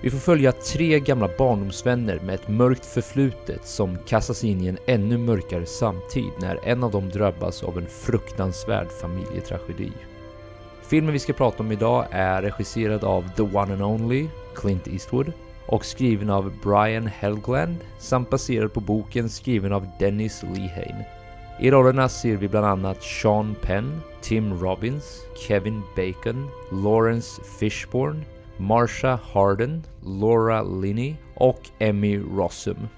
Vi får följa tre gamla barndomsvänner med ett mörkt förflutet som kastas in i en ännu mörkare samtid när en av dem drabbas av en fruktansvärd familjetragedi. Filmen vi ska prata om idag är regisserad av the one and only Clint Eastwood och skriven av Brian Helgeland samt baserad på boken skriven av Dennis Lehane. I rollerna ser vi bland annat Sean Penn, Tim Robbins, Kevin Bacon, Lawrence Fishburne, Marsha Harden, Laura Linney och Emmy Rossum.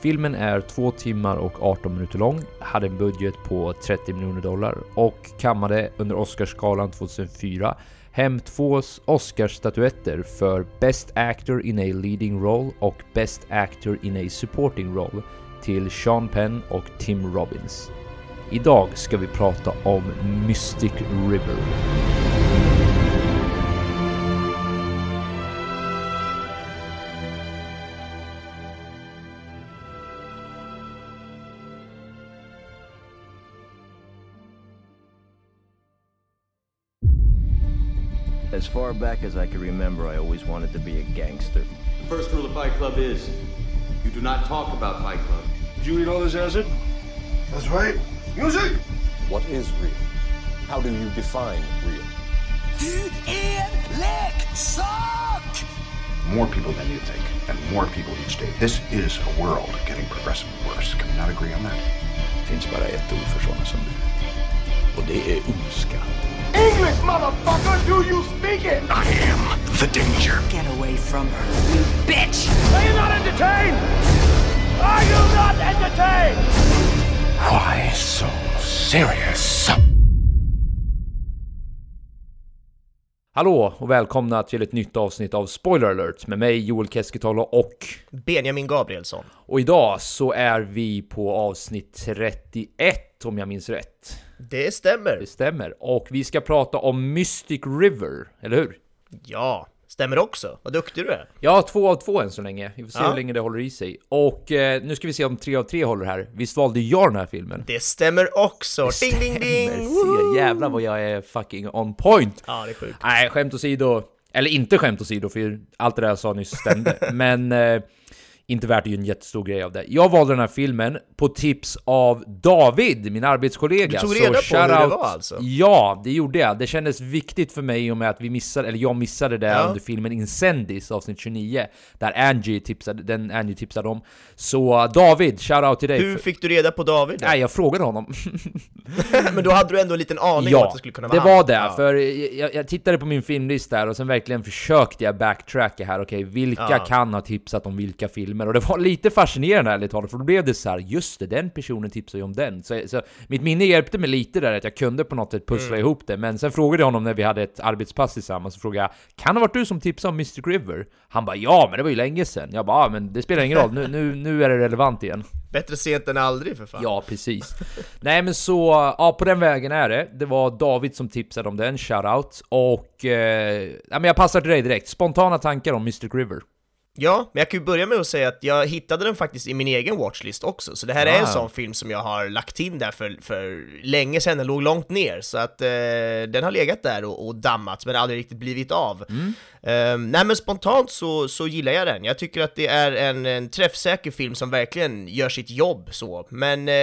Filmen är 2 timmar och 18 minuter lång, hade en budget på 30 miljoner dollar och kammade under Oscarsgalan 2004 hem två Oscarsstatyetter för Best Actor in a Leading Role och Best Actor in a Supporting Role till Sean Penn och Tim Robbins. Idag ska vi prata om Mystic River. Far back as I can remember, I always wanted to be a gangster. The first rule of Fight Club is you do not talk about Fight Club. Did you eat all this acid? That's right. Music! What is real? How do you define real? Du är leksak! More people than you think, and more people each day. This is a world getting progressively worse. Can we not agree on that? Det finns bara ett ord för sådana som du. Och det är ondska. English, motherfucker! Do you speak it? I am the danger. Get away from her, you bitch! Are you not entertained? Are you not entertained? Why so serious? Hallå och välkomna till ett nytt avsnitt av Spoiler alert med mig Joel Keskitalo och Benjamin Gabrielsson. och idag så är vi på avsnitt 31 om jag minns rätt. Det stämmer. Det stämmer. Och vi ska prata om Mystic River, eller hur? Ja, stämmer också. Vad duktig du är. Ja, två av två än så länge. Vi får se Ja. hur länge det håller i sig. Och eh, nu ska vi se om tre av tre håller här. Visst valde jag den här filmen? Det stämmer också. Ding, ding, ding! Stämmer. Se, jävlar vad jag är fucking on point! Ja, det är sjukt. Nej, skämt åsido. Eller inte skämt åsido, för allt det där jag sa nyss stämde. Men eh, inte värt att göra en jättestor grej av det. Jag valde den här filmen på tips av David, min arbetskollega. Du tog Så reda på hur det var alltså? Ja, det gjorde jag. Det kändes viktigt för mig i och med att vi missade, eller jag missade det Ja. under filmen Incendis avsnitt 29. Där Angie tipsade, den Angie tipsade om. Så David, shout-out till dig. Hur fick du reda på David? Nej, jag frågade honom. Men då hade du ändå en liten aning om att det skulle kunna vara det var han. det. Ja. För jag, jag tittade på min filmlista här och sen verkligen försökte jag backtracka här. Okej, vilka Ja. kan ha tipsat om vilka filmer? Och det var lite fascinerande ärligt talat, för då blev det så här, just det, den personen tipsade ju om den. Så, så mitt minne hjälpte mig lite där, att jag kunde på något sätt pussla Mm. ihop det. Men sen frågade jag honom när vi hade ett arbetspass tillsammans, så frågade jag, kan det ha varit du som tipsade om Mystic River? Han bara, ja, men det var ju länge sedan. Jag bara, ja, men det spelar ingen roll, nu, nu, nu är det relevant igen. Bättre sent än aldrig för fan. Ja, precis. Nej men så, ja på den vägen är det. Det var David som tipsade om den, shoutout. Och, eh, ja, men jag passar till dig direkt. Spontana tankar om Mystic River. Ja, men jag kan ju börja med att säga att jag hittade den faktiskt i min egen watchlist också, så det här är en sån film som jag har lagt in där för, för länge sedan, den låg långt ner, så att eh, den har legat där och, och dammat, men aldrig riktigt blivit av. Eh, nej men spontant så, så gillar jag den, jag tycker att det är en, en träffsäker film som verkligen gör sitt jobb så, men eh,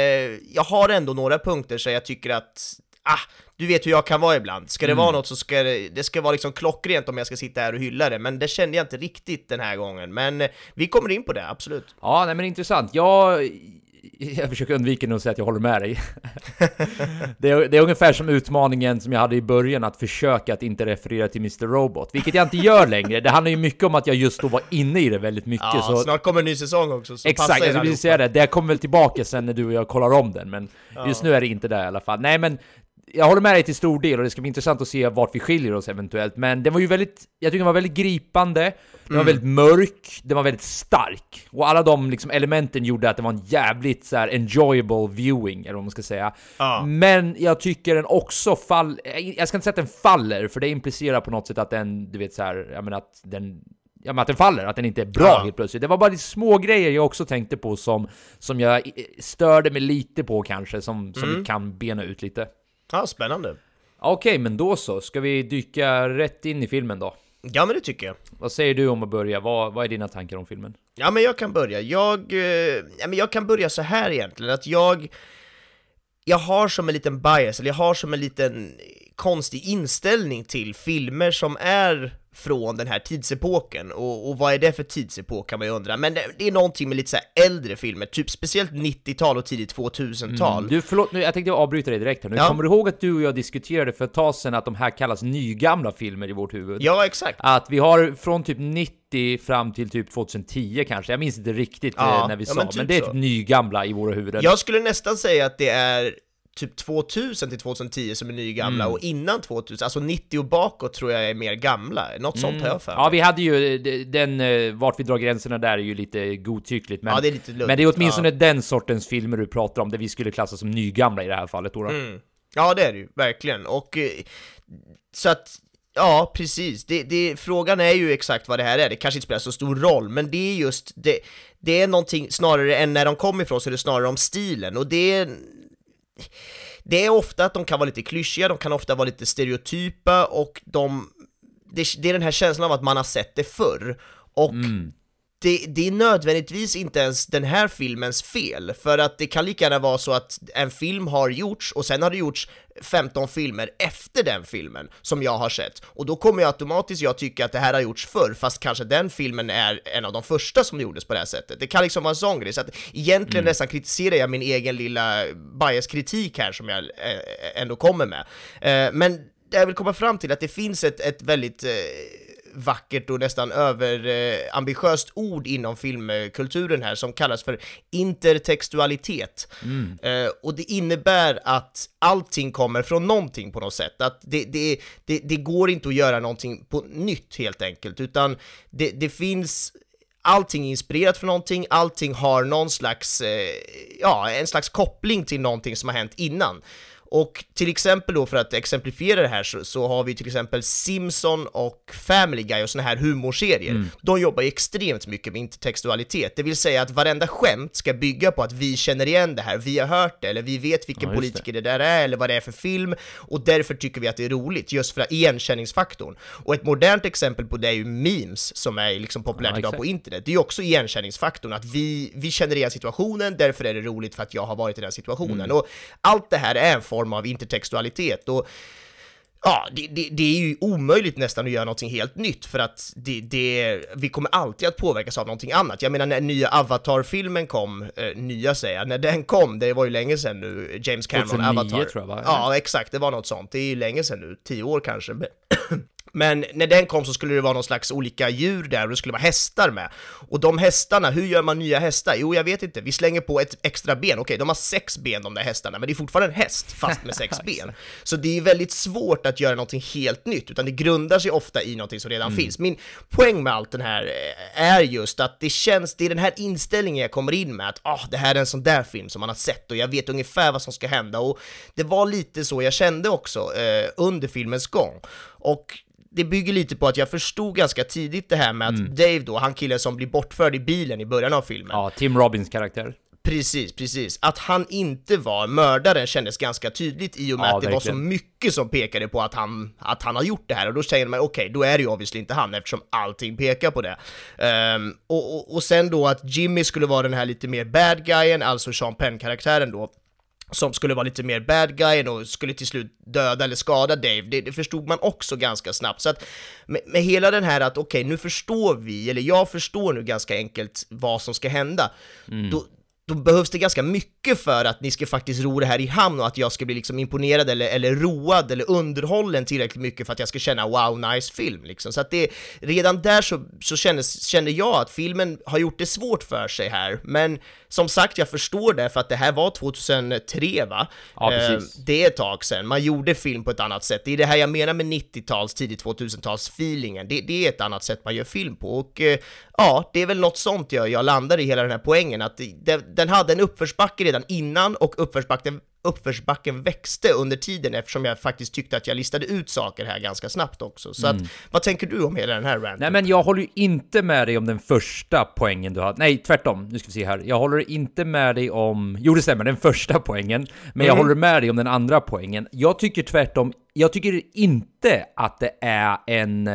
jag har ändå några punkter så jag tycker att Ah, du vet hur jag kan vara ibland. Ska det vara något så ska det, det ska vara liksom klockrent om jag ska sitta här och hylla det, men det kände jag inte riktigt den här gången. Men eh, vi kommer in på det, absolut. Ja, nej men intressant. Jag, jag försöker undvika nu att säga att jag håller med dig. det, är, det är ungefär som utmaningen som jag hade i början, att försöka att inte referera till Mr. Robot, vilket jag inte gör längre. Det handlar ju mycket om att jag just då var inne i det väldigt mycket. Ja, så snart kommer en ny säsong också, så Exakt, jag skulle precis säga det. Det kommer väl tillbaka sen när du och jag kollar om den, men just nu är det inte det i alla fall. Nej men, jag håller med dig till stor del och det ska bli intressant att se vart vi skiljer oss eventuellt, men den var ju väldigt, jag tycker den var väldigt gripande, den var väldigt mörk, den var väldigt stark, och alla de liksom elementen gjorde att det var en jävligt så här enjoyable viewing, eller vad man ska säga. Ja. Men jag tycker den också fall, jag ska inte säga att den faller, för det implicerar på något sätt att den, du vet så här, jag menar att den Ja men att den faller, att den inte är bra Ja. helt plötsligt. Det var bara lite små grejer jag också tänkte på som, som jag eh, störde mig lite på kanske, som, som vi kan bena ut lite. Ja, spännande. Okej, men då så. Ska vi dyka rätt in i filmen då? Ja men det tycker jag. Vad säger du om att börja? Vad, vad är dina tankar om filmen? Ja men jag kan börja. Jag, eh, ja, men jag kan börja så här egentligen, att jag jag har som en liten bias, eller jag har som en liten konstig inställning till filmer som är från den här tidsepoken, och, och vad är det för tidsepok kan man ju undra, men det, det är någonting med lite så äldre filmer, typ speciellt 90-tal och tidigt 2000-tal. Mm. Du, förlåt, nu, jag tänkte avbryta dig direkt här nu. Ja. Kommer du ihåg att du och jag diskuterade för ett tag sedan att de här kallas nygamla filmer i vårt huvud? Ja, exakt. Att vi har från typ 90 fram till typ 2010 kanske, jag minns inte riktigt Ja, eh, när vi ja, sa, men men, typ det är typ nygamla i våra huvuden. Jag skulle nästan säga att det är typ 2000 till 2010 som är nygamla, Mm. och innan 2000, alltså 90 och bakåt tror jag är mer gamla, något sånt har jag för mig. Mm. Ja, vi hade ju eh, den, eh, vart vi drar gränserna där är ju lite godtyckligt, men, Ja, det är lite men det är åtminstone ja. den sortens filmer du pratar om, där vi skulle klassa som nygamla i det här fallet då. då. Mm. Ja, det är det ju, verkligen. Och eh, så att, ja, precis. Det, det, frågan är ju exakt vad det här är. Det kanske inte spelar så stor roll, men det är just det. Det är någonting snarare än när de kom ifrån, så är det snarare om stilen. Och det är det är ofta att de kan vara lite klyschiga, de kan ofta vara lite stereotypa och de, det, det är den här känslan av att man har sett det förr. Och mm det, det är nödvändigtvis inte ens den här filmens fel, för att det kan lika gärna vara så att en film har gjorts och sen har det gjorts 15 filmer efter den filmen som jag har sett. Och då kommer jag automatiskt jag tycka att det här har gjorts förr, fast kanske den filmen är en av de första som gjordes på det här sättet. Det kan liksom vara en sån grej, så att egentligen nästan kritiserar jag min egen lilla bias-kritik här som jag eh, ändå kommer med. Eh, Men det jag vill komma fram till att det finns ett, ett väldigt eh, vackert och nästan överambitiöst ord inom filmkulturen här som kallas för intertextualitet. Eh, och det innebär att allting kommer från någonting på något sätt. Att det, det, det, det går inte att göra någonting på nytt helt enkelt, utan det, det finns allting är inspirerat från någonting, allting har någon slags, eh, ja, en slags koppling till någonting som har hänt innan. Och till exempel då för att exemplifiera det här så, så har vi till exempel Simpson och Family Guy och såna här humorserier. De jobbar ju extremt mycket med intertextualitet, det vill säga att varenda skämt ska bygga på att vi känner igen det här, vi har hört det, eller vi vet vilken Ja, politiker det där är, eller vad det är för film, och därför tycker vi att det är roligt, just för igenkänningsfaktorn. Och ett modernt exempel på det är ju memes, som är liksom populärt Ja, idag på internet. Det är ju också igenkänningsfaktorn, att vi, vi känner igen situationen, därför är det roligt för att jag har varit i den situationen. Mm. Och allt det här är en form av intertextualitet. Och Ja, det, det, det är ju omöjligt nästan att göra någonting helt nytt för att det, det, vi kommer alltid att påverkas av någonting annat. Jag menar när nya Avatar-filmen kom, eh, nya säger jag, när den kom, det var ju länge sedan nu, James Cameron 2009 Avatar. tror jag, va? Ja, exakt, det var något sånt. Det är ju länge sedan nu, tio år kanske. Men- när den kom så skulle det vara någon slags olika djur där och det skulle vara hästar med. Och de hästarna, hur gör man nya hästar? Jo, jag vet inte. Vi slänger på ett extra ben. Okej, de har sex ben de där hästarna, men det är fortfarande en häst fast med sex ben. Så det är väldigt svårt att göra någonting helt nytt, utan det grundar sig ofta i någonting som redan finns. Min poäng med allt den här eh, är just att det känns, det är den här inställningen jag kommer in med att ah, det här är en sån där film som man har sett och jag vet ungefär vad som ska hända och det var lite så jag kände också eh, under filmens gång. Och det bygger lite på att jag förstod ganska tidigt det här med att Dave då, han killen som blir bortförd i bilen i början av filmen, Ja, Tim Robbins karaktär. Precis, precis. Att han inte var mördaren kändes ganska tydligt i och med Ja, att det var så verkligen. mycket som pekade på att han, att han har gjort det här och då säger man okej, då är det ju obviously inte han eftersom allting pekar på det. Ehm, och, och, och sen då att Jimmy skulle vara den här lite mer bad guyen, alltså Sean Penn-karaktären då, som skulle vara lite mer bad guyen och skulle till slut döda eller skada Dave, det, det förstod man också ganska snabbt. Så att med, med hela den här att okej, nu förstår vi, eller jag förstår nu ganska enkelt vad som ska hända, då, då behövs det ganska mycket för att ni ska faktiskt ro det här i hamn och att jag ska bli liksom imponerad eller, eller road eller underhållen tillräckligt mycket för att jag ska känna wow, nice film liksom. Så att det, redan där så, så kändes, kände jag att filmen har gjort det svårt för sig här, men som sagt, jag förstår det för att det här var 2003 va? Ja, precis. Eh, det är ett tag sedan, man gjorde film på ett annat sätt. Det är det här jag menar med 90-tals, tidigt 2000-tals feelingen. Det, det är ett annat sätt man gör film på och eh, ja, det är väl något sånt jag, jag landar i hela den här poängen, att det, den hade en uppförsbacke redan innan och uppförsbacken uppförsbacken växte under tiden eftersom jag faktiskt tyckte att jag listade ut saker här ganska snabbt också. Så att, vad tänker du om hela den här ranten? Nej men jag håller ju inte med dig om den första poängen du hade. Nej, tvärtom. Nu ska vi se här. Jag håller inte med dig om... Jo, det stämmer, den första poängen. Men jag håller med dig om den andra poängen. Jag tycker tvärtom, jag tycker inte att det är en...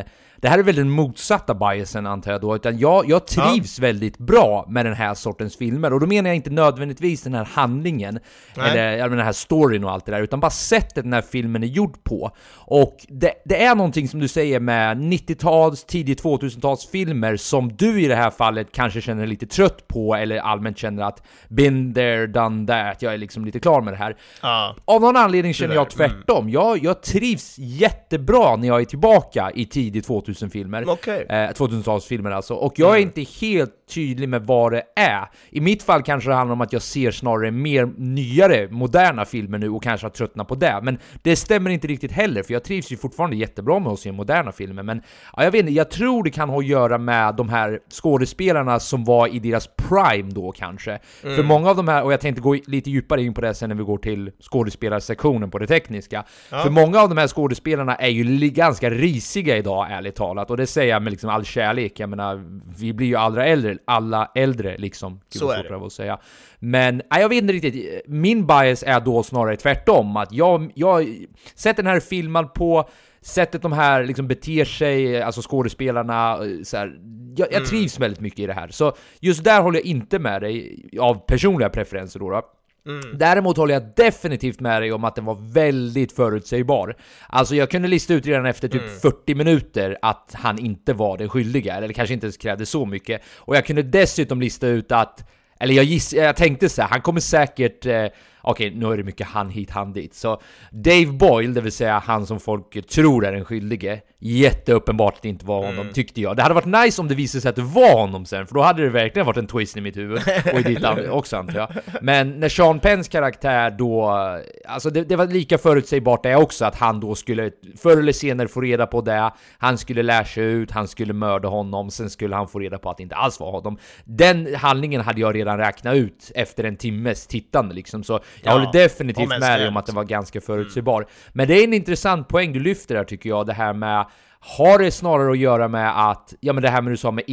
det här är väl den motsatta biasen antar jag då, utan jag, jag trivs väldigt bra med den här sortens filmer, och då menar jag inte nödvändigtvis den här handlingen, Nej. eller ja, men den här storyn och allt det där, utan bara sättet den här filmen är gjord på. Och det, det är någonting som du säger med 90-tals, tidigt 2000-tals filmer som du i det här fallet kanske känner dig lite trött på, eller allmänt känner att been there, done that, jag är liksom lite klar med det här. Ja. Av någon anledning känner jag tvärtom. Jag, jag trivs jättebra när jag är tillbaka i tidigt 2000-filmer. Okej. Eh, 2000-talsfilmer alltså. Och jag är inte helt tydlig med vad det är. I mitt fall kanske det handlar om att jag ser snarare mer nyare, moderna filmer nu och kanske har tröttnat på det. Men det stämmer inte riktigt heller, för jag trivs ju fortfarande jättebra med att se moderna filmer. Men ja, jag vet inte, jag tror det kan ha att göra med de här skådespelarna som var i deras prime då kanske. För många av de här, och jag tänkte gå lite djupare in på det sen när vi går till skådespelarsektionen på det tekniska. För många av de här skådespelarna är ju ganska risiga idag, ärligt talat. Och det säger jag med liksom all kärlek. Jag menar, vi blir ju alla äldre, alla äldre liksom. Så är det. att säga. Men nej, jag vet inte riktigt. Min bias är då snarare tvärtom. Att jag, jag sätter den här filmad på Sättet de här liksom beter sig, alltså skådespelarna, så här, jag, jag trivs väldigt mycket i det här. Så just där håller jag inte med dig av personliga preferenser då. då. Däremot håller jag definitivt med dig om att den var väldigt förutsägbar. Alltså jag kunde lista ut redan efter typ 40 minuter att han inte var den skyldiga, eller kanske inte ens krävde så mycket. Och jag kunde dessutom lista ut att, eller jag giss, jag tänkte så här, han kommer säkert eh, Okej, nu är det mycket han hit, han dit. Så Dave Boyle, det vill säga han som folk tror är den skyldige, jätteuppenbart att det inte var honom, tyckte jag. Det hade varit nice om det visade sig att det var honom sen, för då hade det verkligen varit en twist i mitt huvud. Och i ditt också antar jag. Men när Sean Penns karaktär då... Alltså det, det var lika förutsägbart det också, att han då skulle förr eller senare få reda på det, han skulle lära sig ut, han skulle mörda honom, sen skulle han få reda på att det inte alls var honom. Den handlingen hade jag redan räknat ut efter en timmes tittande liksom, så jag Ja, håller definitivt med dig om att den var ganska förutsägbar. Men det är en intressant poäng du lyfter där tycker jag, det här med har det snarare att göra med att, ja men det här med du sa med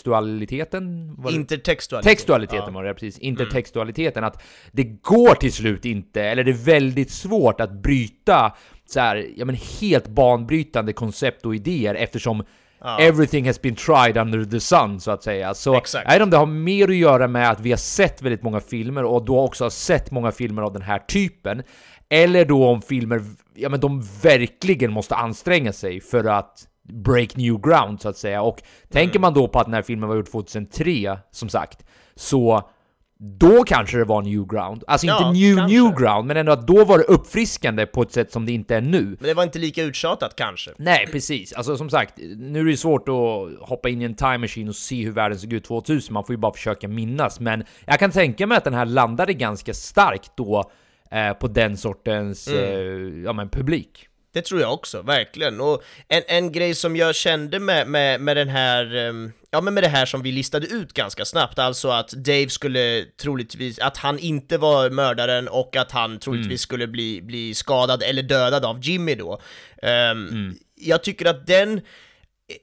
interkontextualiteten? Var det- Intertextualitet. Textualiteten var det, precis. Intertextualiteten. Att det går till slut inte, eller det är väldigt svårt att bryta så här, ja men helt banbrytande koncept och idéer eftersom Everything has been tried under the sun, så att säga. Så Exakt. jag vet inte om det har mer att göra med att vi har sett väldigt många filmer och då också har sett många filmer av den här typen. Eller då om filmer, ja men de verkligen måste anstränga sig för att break new ground så att säga. Och tänker man då på att den här filmen var gjord 2003, som sagt, så då kanske det var new ground. Alltså Ja, inte new kanske. new ground, men ändå att då var det uppfriskande på ett sätt som det inte är nu. Men det var inte lika uttjatat kanske. Nej, precis. Alltså som sagt, nu är det svårt att hoppa in i en time machine och se hur världen såg ut 2000. Man får ju bara försöka minnas. Men jag kan tänka mig att den här landade ganska starkt då eh, på den sortens Mm. eh, ja, men publik. Det tror jag också, verkligen. Och en, en grej som jag kände med, med, med den här, ehm, ja men med det här som vi listade ut ganska snabbt, alltså att Dave skulle troligtvis, att han inte var mördaren och att han troligtvis skulle bli, bli skadad eller dödad av Jimmy då. Ehm, Jag tycker att den,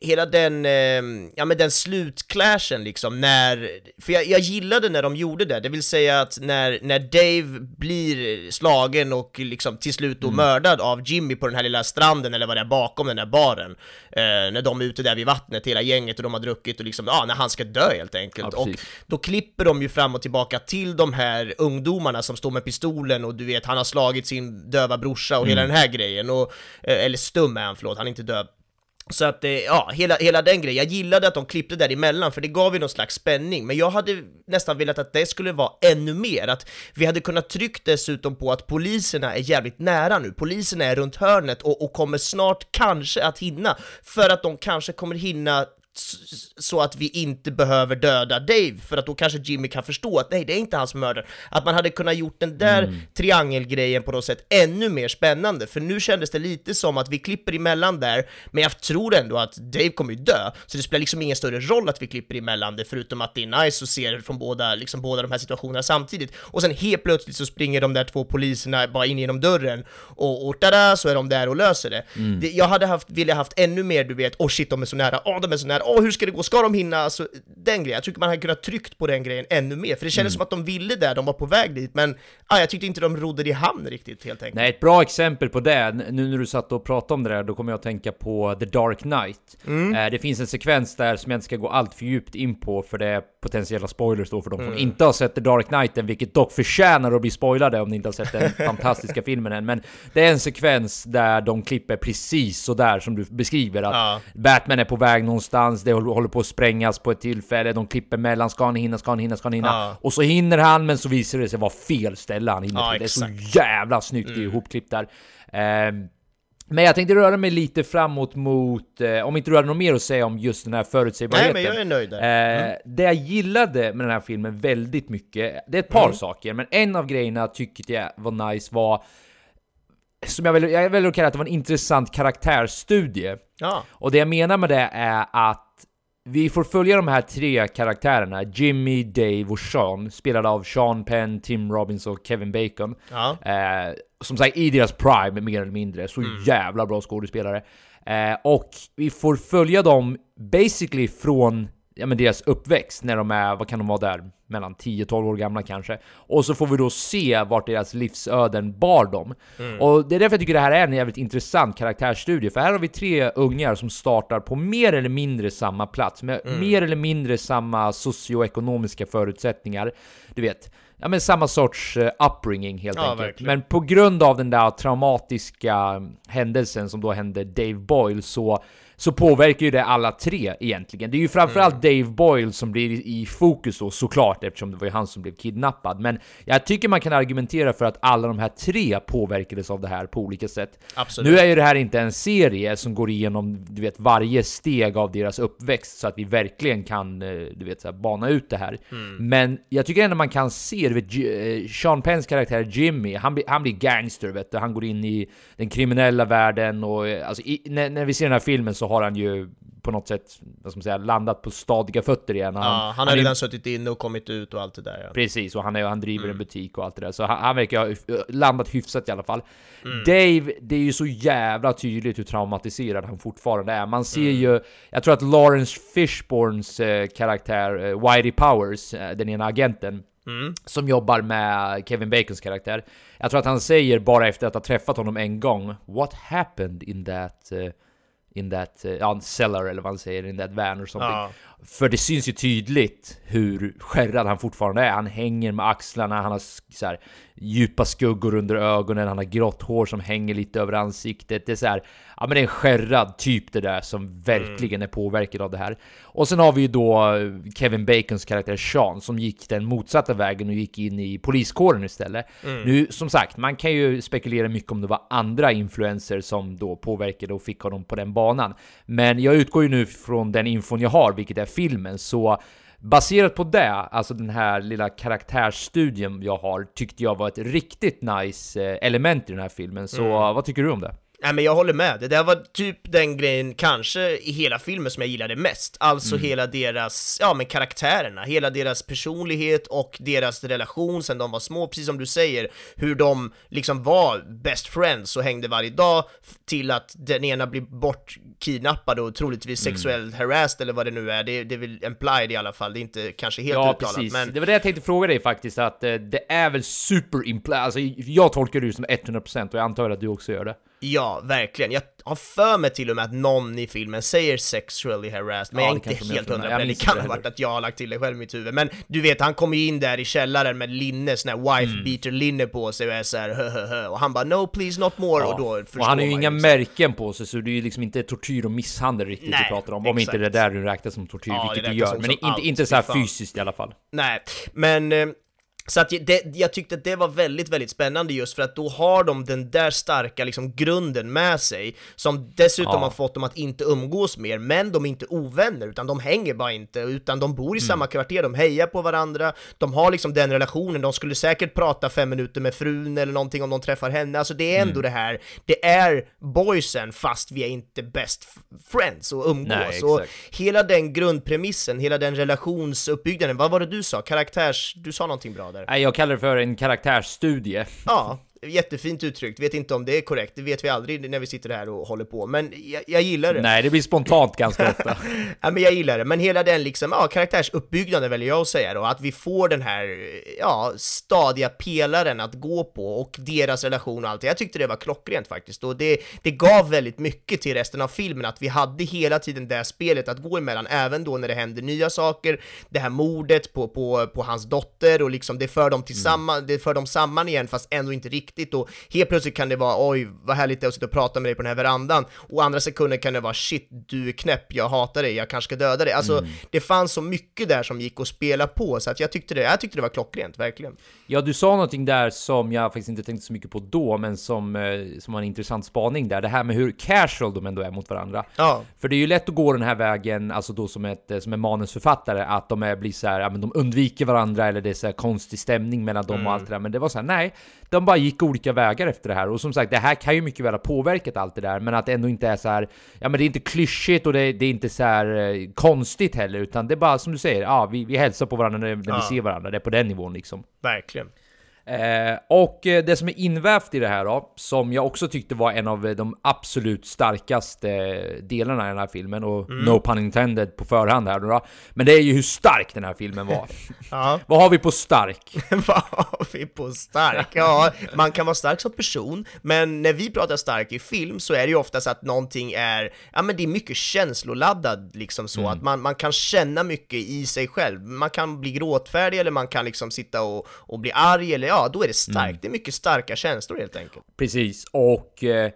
hela den, eh, ja men den slutclashen liksom, när, för jag, jag gillade när de gjorde det, det vill säga att när, när Dave blir slagen och liksom till slut då mördad av Jimmy på den här lilla stranden eller vad det är bakom den där baren, eh, när de är ute där vid vattnet, hela gänget och de har druckit och liksom, ja, när han ska dö helt enkelt. Ja, och då klipper de ju fram och tillbaka till de här ungdomarna som står med pistolen och du vet, han har slagit sin döva brorsa och hela den här grejen, och, eh, eller stum är han, förlåt, han är inte döv. Så att, eh, ja, hela, hela den grejen. Jag gillade att de klippte däremellan, för det gav ju någon slags spänning. Men jag hade nästan velat att det skulle vara ännu mer. Att vi hade kunnat tryckt dessutom på att poliserna är jävligt nära nu. Poliserna är runt hörnet och, och kommer snart kanske att hinna. För att de kanske kommer hinna så att vi inte behöver döda Dave, för att då kanske Jimmy kan förstå att nej, det är inte hans mördare. Att man hade kunnat gjort den där triangelgrejen på något sätt ännu mer spännande, för nu kändes det lite som att vi klipper emellan där, men jag tror ändå att Dave kommer ju dö, så det spelar liksom ingen större roll att vi klipper emellan det, förutom att det är nice att se det från båda, liksom båda de här situationerna samtidigt. Och sen helt plötsligt så springer de där två poliserna bara in genom dörren, och, och tada, så är de där och löser det. det jag hade haft, ville haft ännu mer, du vet, åh oh shit, de är så nära, åh de är så nära, åh hur ska det gå, ska de hinna? Alltså, den grejen, jag tycker man hade kunnat tryckt på den grejen ännu mer, för det kändes som att de ville det, de var på väg dit, men ah, jag tyckte inte de rodde det i hamn riktigt helt enkelt. Nej, ett bra exempel på det, nu när du satt och pratade om det där, då kommer jag att tänka på The Dark Knight. Eh, det finns en sekvens där som jag inte ska gå allt för djupt in på, för det är potentiella spoilers då för de som inte har sett The Dark Knight än, vilket dock förtjänar att bli spoilade om ni inte har sett den fantastiska filmen än. Men det är en sekvens där de klipper precis så där som du beskriver, att Ja. Batman är på väg någonstans, det håller på att sprängas på ett tillfälle, de klipper mellan, ska han hinna, ska han hinna, ska han hinna? Ja. Och så hinner han, men så visar det sig vara fel ställe han hinner Ja, på. Det är så jävla snyggt mm. ihopklippt där. Ehm, men jag tänkte röra mig lite framåt mot, eh, om inte du hade något mer att säga om just den här förutsägbarheten. Nej, men jag är nöjd där. Eh, Det jag gillade med den här filmen väldigt mycket, det är ett par Mm. saker, men en av grejerna tyckte jag var nice var som jag väljer, jag väljer att kalla att det var en intressant karaktärsstudie. Ja. Och det jag menar med det är att vi får följa de här tre karaktärerna, Jimmy, Dave och Sean, spelade av Sean Penn, Tim Robbins och Kevin Bacon. Ja. Eh, som sagt, i deras prime mer eller mindre. Så jävla bra skådespelare. Eh, och vi får följa dem basically från ja, men deras uppväxt, när de är, vad kan de vara där? Mellan 10-12 år gamla kanske. Och så får vi då se vart deras livsöden bar dem. Och det är därför jag tycker det här är en jävligt intressant karaktärsstudie, för här har vi tre ungar som startar på mer eller mindre samma plats, med mer eller mindre samma socioekonomiska förutsättningar. Du vet, ja men samma sorts eh, upbringing helt Ja, enkelt. verkligen. Men på grund av den där traumatiska händelsen som då hände Dave Boyle så, så påverkar ju det alla tre egentligen. Det är ju framförallt Dave Boyle som blir i fokus då såklart eftersom det var ju han som blev kidnappad. Men jag tycker man kan argumentera för att alla de här tre påverkades av det här på olika sätt. Absolut. Nu är ju det här inte en serie som går igenom du vet, varje steg av deras uppväxt så att vi verkligen kan eh, du vet, så här, bana ut det här. Men jag tycker ändå man kan se, du vet, eh, Sean Penns karaktär Jimmy, han blir, han blir gangster vet du. Han går in i den kriminella världen och eh, alltså, i, när, när vi ser den här filmen så har han ju på något sätt, vad ska man säga, landat på stadiga fötter igen. Ja, han har är- redan suttit inne och kommit ut och allt det där ja. Precis, och han, är, han driver en butik och allt det där. Så han, han verkar ha landat hyfsat i alla fall. Mm. Dave, det är ju så jävla tydligt hur traumatiserad han fortfarande är. Man ser Mm. ju, jag tror att Lawrence Fishburns eh, karaktär, eh, Whitey Powers, eh, den ena agenten, Mm. som jobbar med Kevin Bacons karaktär. Jag tror att han säger bara efter att ha träffat honom en gång, What happened in that... eh, in that, eh, ja, cellar eller vad han säger, in that van or something. Ja. För det syns ju tydligt hur skärrad han fortfarande är. Han hänger med axlarna, han har så här, djupa skuggor under ögonen, han har grått hår som hänger lite över ansiktet. Det är så här, ja men det är en skärrad typ det där som verkligen är påverkad av det här. Och sen har vi ju då eh, Kevin Bacons karaktär Sean som gick den motsatta vägen och gick in i poliskåren istället. Nu som sagt, man kan ju spekulera mycket om det var andra influenser som då påverkade och fick honom på den banan. Men jag utgår ju nu från den infon jag har, vilket är filmen, så Baserat på det, alltså den här lilla karaktärsstudien jag har, tyckte jag var ett riktigt nice eh, element i den här filmen. Så vad tycker du om det? Nej men jag håller med, det där var typ den grejen kanske i hela filmen som jag gillade mest. Alltså hela deras, ja men karaktärerna, hela deras personlighet och deras relation sen de var små, precis som du säger Hur de liksom var best friends och hängde varje dag till att den ena blir bortkidnappad och troligtvis sexuellt harassed eller vad det nu är. Det, det är väl implied i alla fall, det är inte kanske helt Ja, uttalat precis. men Det var det jag tänkte fråga dig faktiskt, att eh, det är väl super impl- Alltså, jag tolkar det som 100% och jag antar att du också gör det. Ja, verkligen. Jag har för mig till och med att någon i filmen säger sexually harassed, men Ja, jag är det inte helt hundra på det. Det kan ha det varit att jag har lagt till det själv i mitt huvud. Men du vet, han kommer ju in där i källaren med linne, sån här wife Mm. beater linne på sig och är såhär hö, hö, hö. Och han bara no please not more och då förstår och han har ju inga liksom. märken på sig, så det är ju liksom inte tortyr och misshandel riktigt Nej, vi pratar om. Om inte det exakt. där nu räknas som tortyr, Ja, det vilket det räknas gör. Men inte, inte så fysiskt i alla fall. Nej, men eh, så att det, jag tyckte att det var väldigt, väldigt spännande just för att då har de den där starka liksom grunden med sig som dessutom Ja. har fått dem att inte umgås mer, men de är inte ovänner utan de hänger bara inte utan de bor i Mm. samma kvarter, de hejar på varandra, de har liksom den relationen, de skulle säkert prata fem minuter med frun eller någonting om de träffar henne, alltså det är ändå Mm. det här, det är boysen fast vi är inte best friends och umgås. Nej, och hela den grundpremissen, hela den relationsuppbyggnaden, vad var det du sa? Karaktärs... Du sa någonting bra där. Nej, jag kallar det för en karaktärsstudie. Ja, jättefint uttryckt, vet inte om det är korrekt, det vet vi aldrig när vi sitter här och håller på, men jag, jag gillar det. Nej, det blir spontant ganska ofta. ja, men jag gillar det, men hela den liksom, ja, karaktärsuppbyggnaden väljer jag att säga då, att vi får den här, ja, stadiga pelaren att gå på och deras relation och allt. Jag tyckte det var klockrent faktiskt, och det, det gav väldigt mycket till resten av filmen, att vi hade hela tiden det spelet att gå emellan, även då när det händer nya saker, det här mordet på, på, på hans dotter och liksom det för dem tillsammans, mm. det för dem samman igen fast ändå inte riktigt och helt plötsligt kan det vara oj vad härligt det är att sitta och prata med dig på den här verandan och andra sekunder kan det vara shit du är knäpp, jag hatar dig, jag kanske ska döda dig. Alltså mm. det fanns så mycket där som gick att spela på så att jag tyckte det, jag tyckte det var klockrent, verkligen. Ja, du sa någonting där som jag faktiskt inte tänkte så mycket på då, men som, eh, som var en intressant spaning där. Det här med hur casual de ändå är mot varandra. Ja. För det är ju lätt att gå den här vägen, alltså då som, ett, som en manusförfattare, att de är, blir så här, ja, men de undviker varandra eller det är så här konstig stämning mellan dem mm. och allt det där. Men det var så här, nej, de bara gick olika vägar efter det här. Och som sagt, det här kan ju mycket väl ha påverkat allt det där, men att det ändå inte är så här, ja men det är inte klyschigt och det, det är inte så här eh, konstigt heller, utan det är bara som du säger, ja vi, vi hälsar på varandra när, när ja. vi ser varandra, det är på den nivån liksom. Verkligen. Eh, och eh, det som är invävt i det här då, som jag också tyckte var en av de absolut starkaste delarna i den här filmen, och mm. no pun intended på förhand här då, men det är ju hur stark den här filmen var. ja. Vad har vi på stark? Vad har vi på stark? Ja, man kan vara stark som person, men när vi pratar stark i film så är det ju oftast att någonting är, ja men det är mycket känsloladdad liksom så, mm. att man, man kan känna mycket i sig själv. Man kan bli gråtfärdig eller man kan liksom sitta och, och bli arg eller ja, då är det starkt. Mm. Det är mycket starka känslor helt enkelt. Precis, och eh,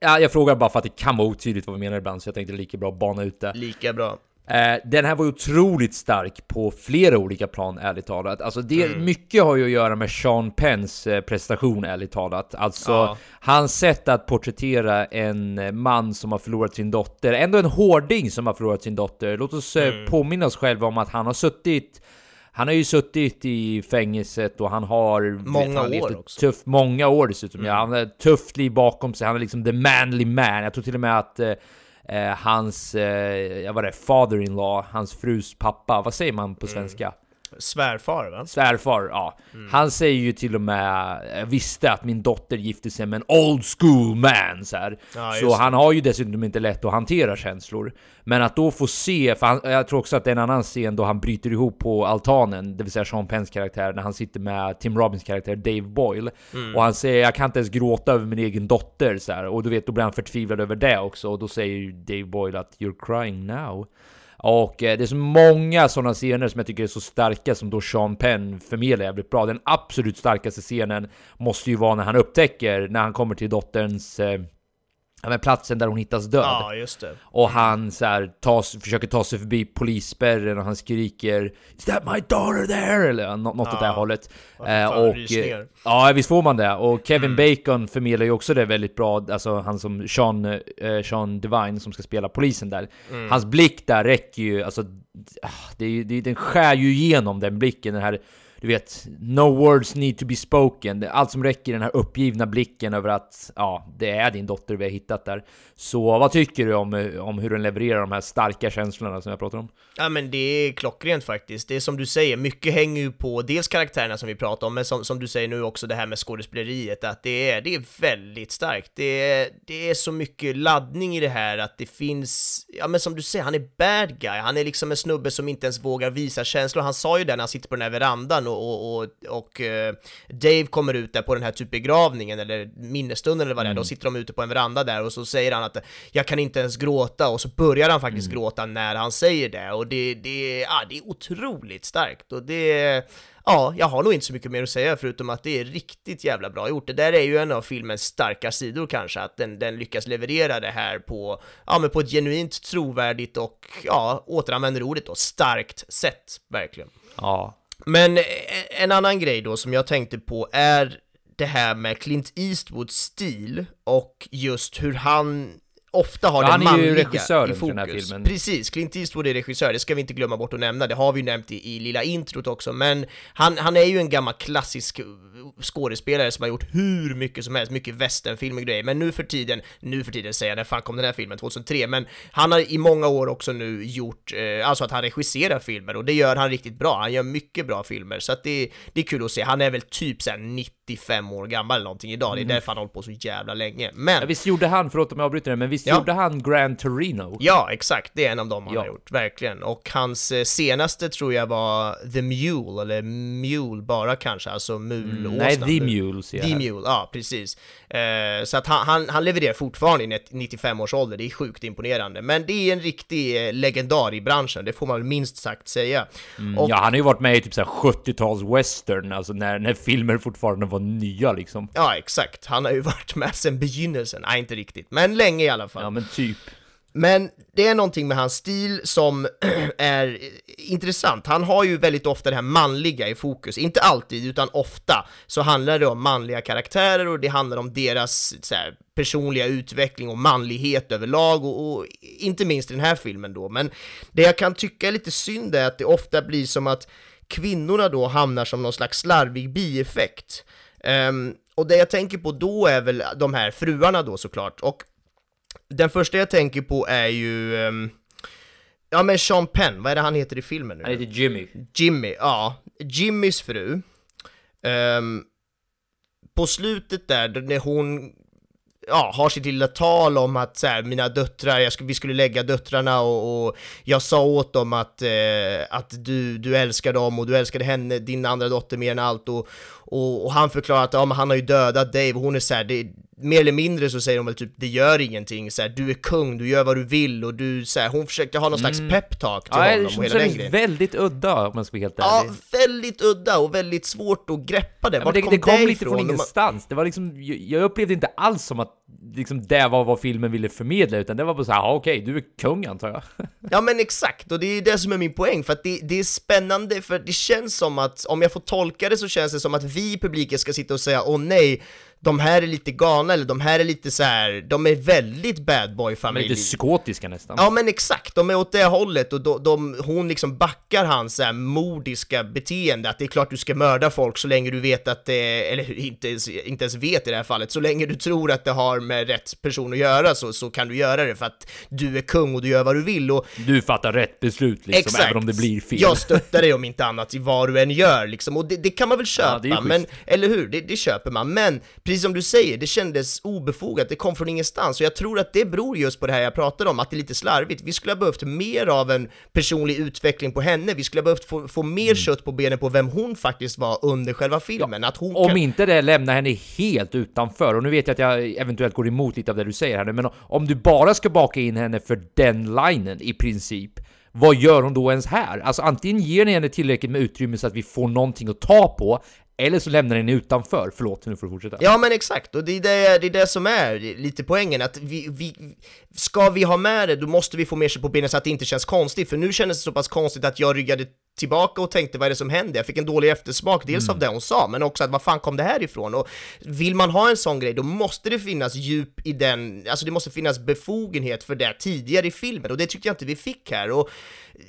ja, jag frågar bara för att det kan vara otydligt vad vi menar ibland, så jag tänkte lika bra bana ut det. Lika bra. Eh, den här var otroligt stark på flera olika plan, ärligt talat. Alltså det, mm. Mycket har ju att göra med Sean Penns eh, prestation, ärligt talat. Alltså, ja. hans sätt att porträttera en man som har förlorat sin dotter, ändå en hårding som har förlorat sin dotter. Låt oss eh, mm. påminna oss själva om att han har suttit han har ju suttit i fängelset och han har... Många vet, år också. Tuff, många år dessutom. Mm. Ja, han har ett tufft liv bakom sig. Han är liksom the manly man. Jag tror till och med att eh, eh hans, eh, jag var det, father-in-law, hans frus pappa, vad säger man på mm. svenska? Mm. Svärfar va? Svärfar, ja. Mm. Han säger ju till och med, jag visste att min dotter gifte sig med en old school man så. Ja, så han har ju dessutom inte lätt att hantera känslor. Men att då få se, för han, jag tror också att det är en annan scen då han bryter ihop på altanen, det vill säga Sean Penns karaktär, när han sitter med Tim Robbins karaktär Dave Boyle. Mm. Och han säger jag kan inte ens gråta över min egen dotter så här. Och du vet, då blir han förtvivlad över det också. Och då säger Dave Boyle att you're crying now. Och eh, det är så många sådana scener som jag tycker är så starka som då Sean Penn förmedlar jävligt bra. Den absolut starkaste scenen måste ju vara när han upptäcker, när han kommer till dotterns eh, Ja, men platsen där hon hittas död. Ja, just det. Och han så här, tas, försöker ta sig förbi polisspärren och han skriker Is that my daughter there? Eller något ja. åt det hållet. Eh, och, rysningar. ja, visst får man det. Och Kevin mm. Bacon förmedlar ju också det väldigt bra. Alltså han som Sean, eh, Sean Divine som ska spela polisen där. Mm. Hans blick där räcker ju, alltså ah, det, är, det, den skär ju igenom den blicken, den här du vet, no words need to be spoken. Allt som räcker den här uppgivna blicken över att ja, det är din dotter vi har hittat där. Så vad tycker du om, eh, om hur den levererar de här starka känslorna som jag pratar om? Ja men det är klockrent faktiskt. Det är som du säger, mycket hänger ju på dels karaktärerna som vi pratar om, men som, som du säger nu också det här med skådespeleriet, att det är, det är väldigt starkt. Det är, det är så mycket laddning i det här att det finns, ja men som du säger, han är bad guy. Han är liksom en snubbe som inte ens vågar visa känslor. Han sa ju det när han sitter på den här verandan och, och, och, och uh, Dave kommer ut där på den här typ begravningen eller minnesstunden eller vad det är, mm. då sitter de ute på en veranda där och så säger han att jag kan inte ens gråta och så börjar han faktiskt mm. gråta när han säger det och det, det, ja, det är otroligt starkt och det Ja, jag har nog inte så mycket mer att säga förutom att det är riktigt jävla bra gjort. Det där är ju en av filmens starka sidor kanske, att den, den lyckas leverera det här på, ja men på ett genuint trovärdigt och, ja, återanvänder ordet då, starkt sätt, verkligen. Ja, men e, en annan grej då som jag tänkte på är det här med Clint Eastwoods stil och just hur han ofta har Ja, den han är ju manliga regissören i fokus. den här filmen. Precis, Clint Eastwood är regissör, det ska vi inte glömma bort att nämna, det har vi ju nämnt i, i lilla introt också, men han, han är ju en gammal klassisk skådespelare som har gjort hur mycket som helst, mycket westernfilm och grejer, men nu för tiden, nu för tiden säger jag, när fan kom den här filmen? 2003, men han har i många år också nu gjort, eh, alltså att han regisserar filmer och det gör han riktigt bra, han gör mycket bra filmer, så att det, det är kul att se, han är väl typ såhär 95 år gammal eller någonting idag, det är därför han har hållit på så jävla länge, men Ja, visst gjorde han, förlåt om jag avbryter det, men visst Ja. gjorde han Grand Torino? Ja, exakt. Det är en av dem han Ja. har gjort, verkligen. Och hans eh, senaste tror jag var The Mule, eller Mule bara kanske, alltså mulåsnan. Mm, Nej, The Mule ser jag The här. Mule, ja precis. Eh, så att han, han, han levererar fortfarande i net- 95 års ålder, det är sjukt imponerande. Men det är en riktig eh, legendar i branschen, det får man väl minst sagt säga. Mm, Och- Ja, han har ju varit med i typ såhär 70-tals western, alltså när, när filmer fortfarande var nya liksom. Ja, exakt. Han har ju varit med sedan begynnelsen. Nej, inte riktigt, men länge i alla fall. Ja, men typ. Men det är någonting med hans stil som är intressant. Han har ju väldigt ofta det här manliga i fokus. Inte alltid, utan ofta så handlar det om manliga karaktärer och det handlar om deras här, personliga utveckling och manlighet överlag och, och inte minst i den här filmen då. Men det jag kan tycka är lite synd är att det ofta blir som att kvinnorna då hamnar som någon slags slarvig bieffekt. Ehm, och det jag tänker på då är väl de här fruarna då såklart. Och den första jag tänker på är ju... ehm, ja men Sean Penn, vad är det han heter i filmen nu? Han heter Jimmy. Jimmy, ja. Jimmys fru. Ehm, på slutet där, när hon ja, har sitt lilla tal om att så här, mina döttrar, jag skulle, vi skulle lägga döttrarna och, och jag sa åt dem att, eh, att du, du älskar dem och du älskade henne, din andra dotter mer än allt och, och, och han förklarar att ja, men han har ju dödat Dave och hon är så här, det, mer eller mindre så säger hon väl typ det gör ingenting, så här, du är kung, du gör vad du vill och du, så här, hon försökte ha någon slags peptalk till Ja, honom och hela den grejen. väldigt udda om man ska vara helt Ja, ärlig. väldigt udda och väldigt svårt att greppa det. Ja, Vart det, kom det kom lite från ingenstans. Det var liksom, jag- upplevde inte alls som att liksom, det var vad filmen ville förmedla, utan det var bara såhär, ja, okej, du är kung antar jag. Ja men exakt, och det är det som är min poäng, för att det, det är spännande, för det känns som att, om jag får tolka det så känns det som att vi i publiken ska sitta och säga åh nej, de här är lite galna, eller de här är lite så här, de är väldigt bad De är boy-familj. lite psykotiska nästan. Ja men exakt, de är åt det hållet och de, de, hon liksom backar hans så här mordiska beteende, att det är klart du ska mörda folk så länge du vet att det, eller inte ens, inte ens vet i det här fallet, så länge du tror att det har med rätt person att göra så, så kan du göra det för att du är kung och du gör vad du vill och Du fattar rätt beslut liksom, Exakt. även om det blir fel. Jag stöttar dig om inte annat i vad du än gör liksom, och det, det kan man väl köpa, Ja, men, eller hur? Det, det köper man, men precis som du säger, det kändes obefogat, det kom från ingenstans, och jag tror att det beror just på det här jag pratade om, att det är lite slarvigt. Vi skulle ha behövt mer av en personlig utveckling på henne, vi skulle ha behövt få, få mer kött på benen på vem hon faktiskt var under själva filmen, att hon Om kan... inte det lämnar henne helt utanför, och nu vet jag att jag eventuellt går emot lite av det du säger här nu, men om du bara ska baka in henne för den linen i princip, vad gör hon då ens här? Alltså antingen ger ni henne tillräckligt med utrymme så att vi får någonting att ta på, eller så lämnar den utanför. Förlåt, nu får du fortsätta. Ja men exakt, och det är det, det är det som är lite poängen, att vi, vi, ska vi ha med det, då måste vi få mer sig på benen så att det inte känns konstigt, för nu kändes det så pass konstigt att jag ryggade tillbaka och tänkte vad är det som händer? Jag fick en dålig eftersmak, dels av det hon sa, men också att vad fan kom det här ifrån? Och vill man ha en sån grej, då måste det finnas djup i den, alltså det måste finnas befogenhet för det tidigare i filmen, och det tyckte jag inte vi fick här. Och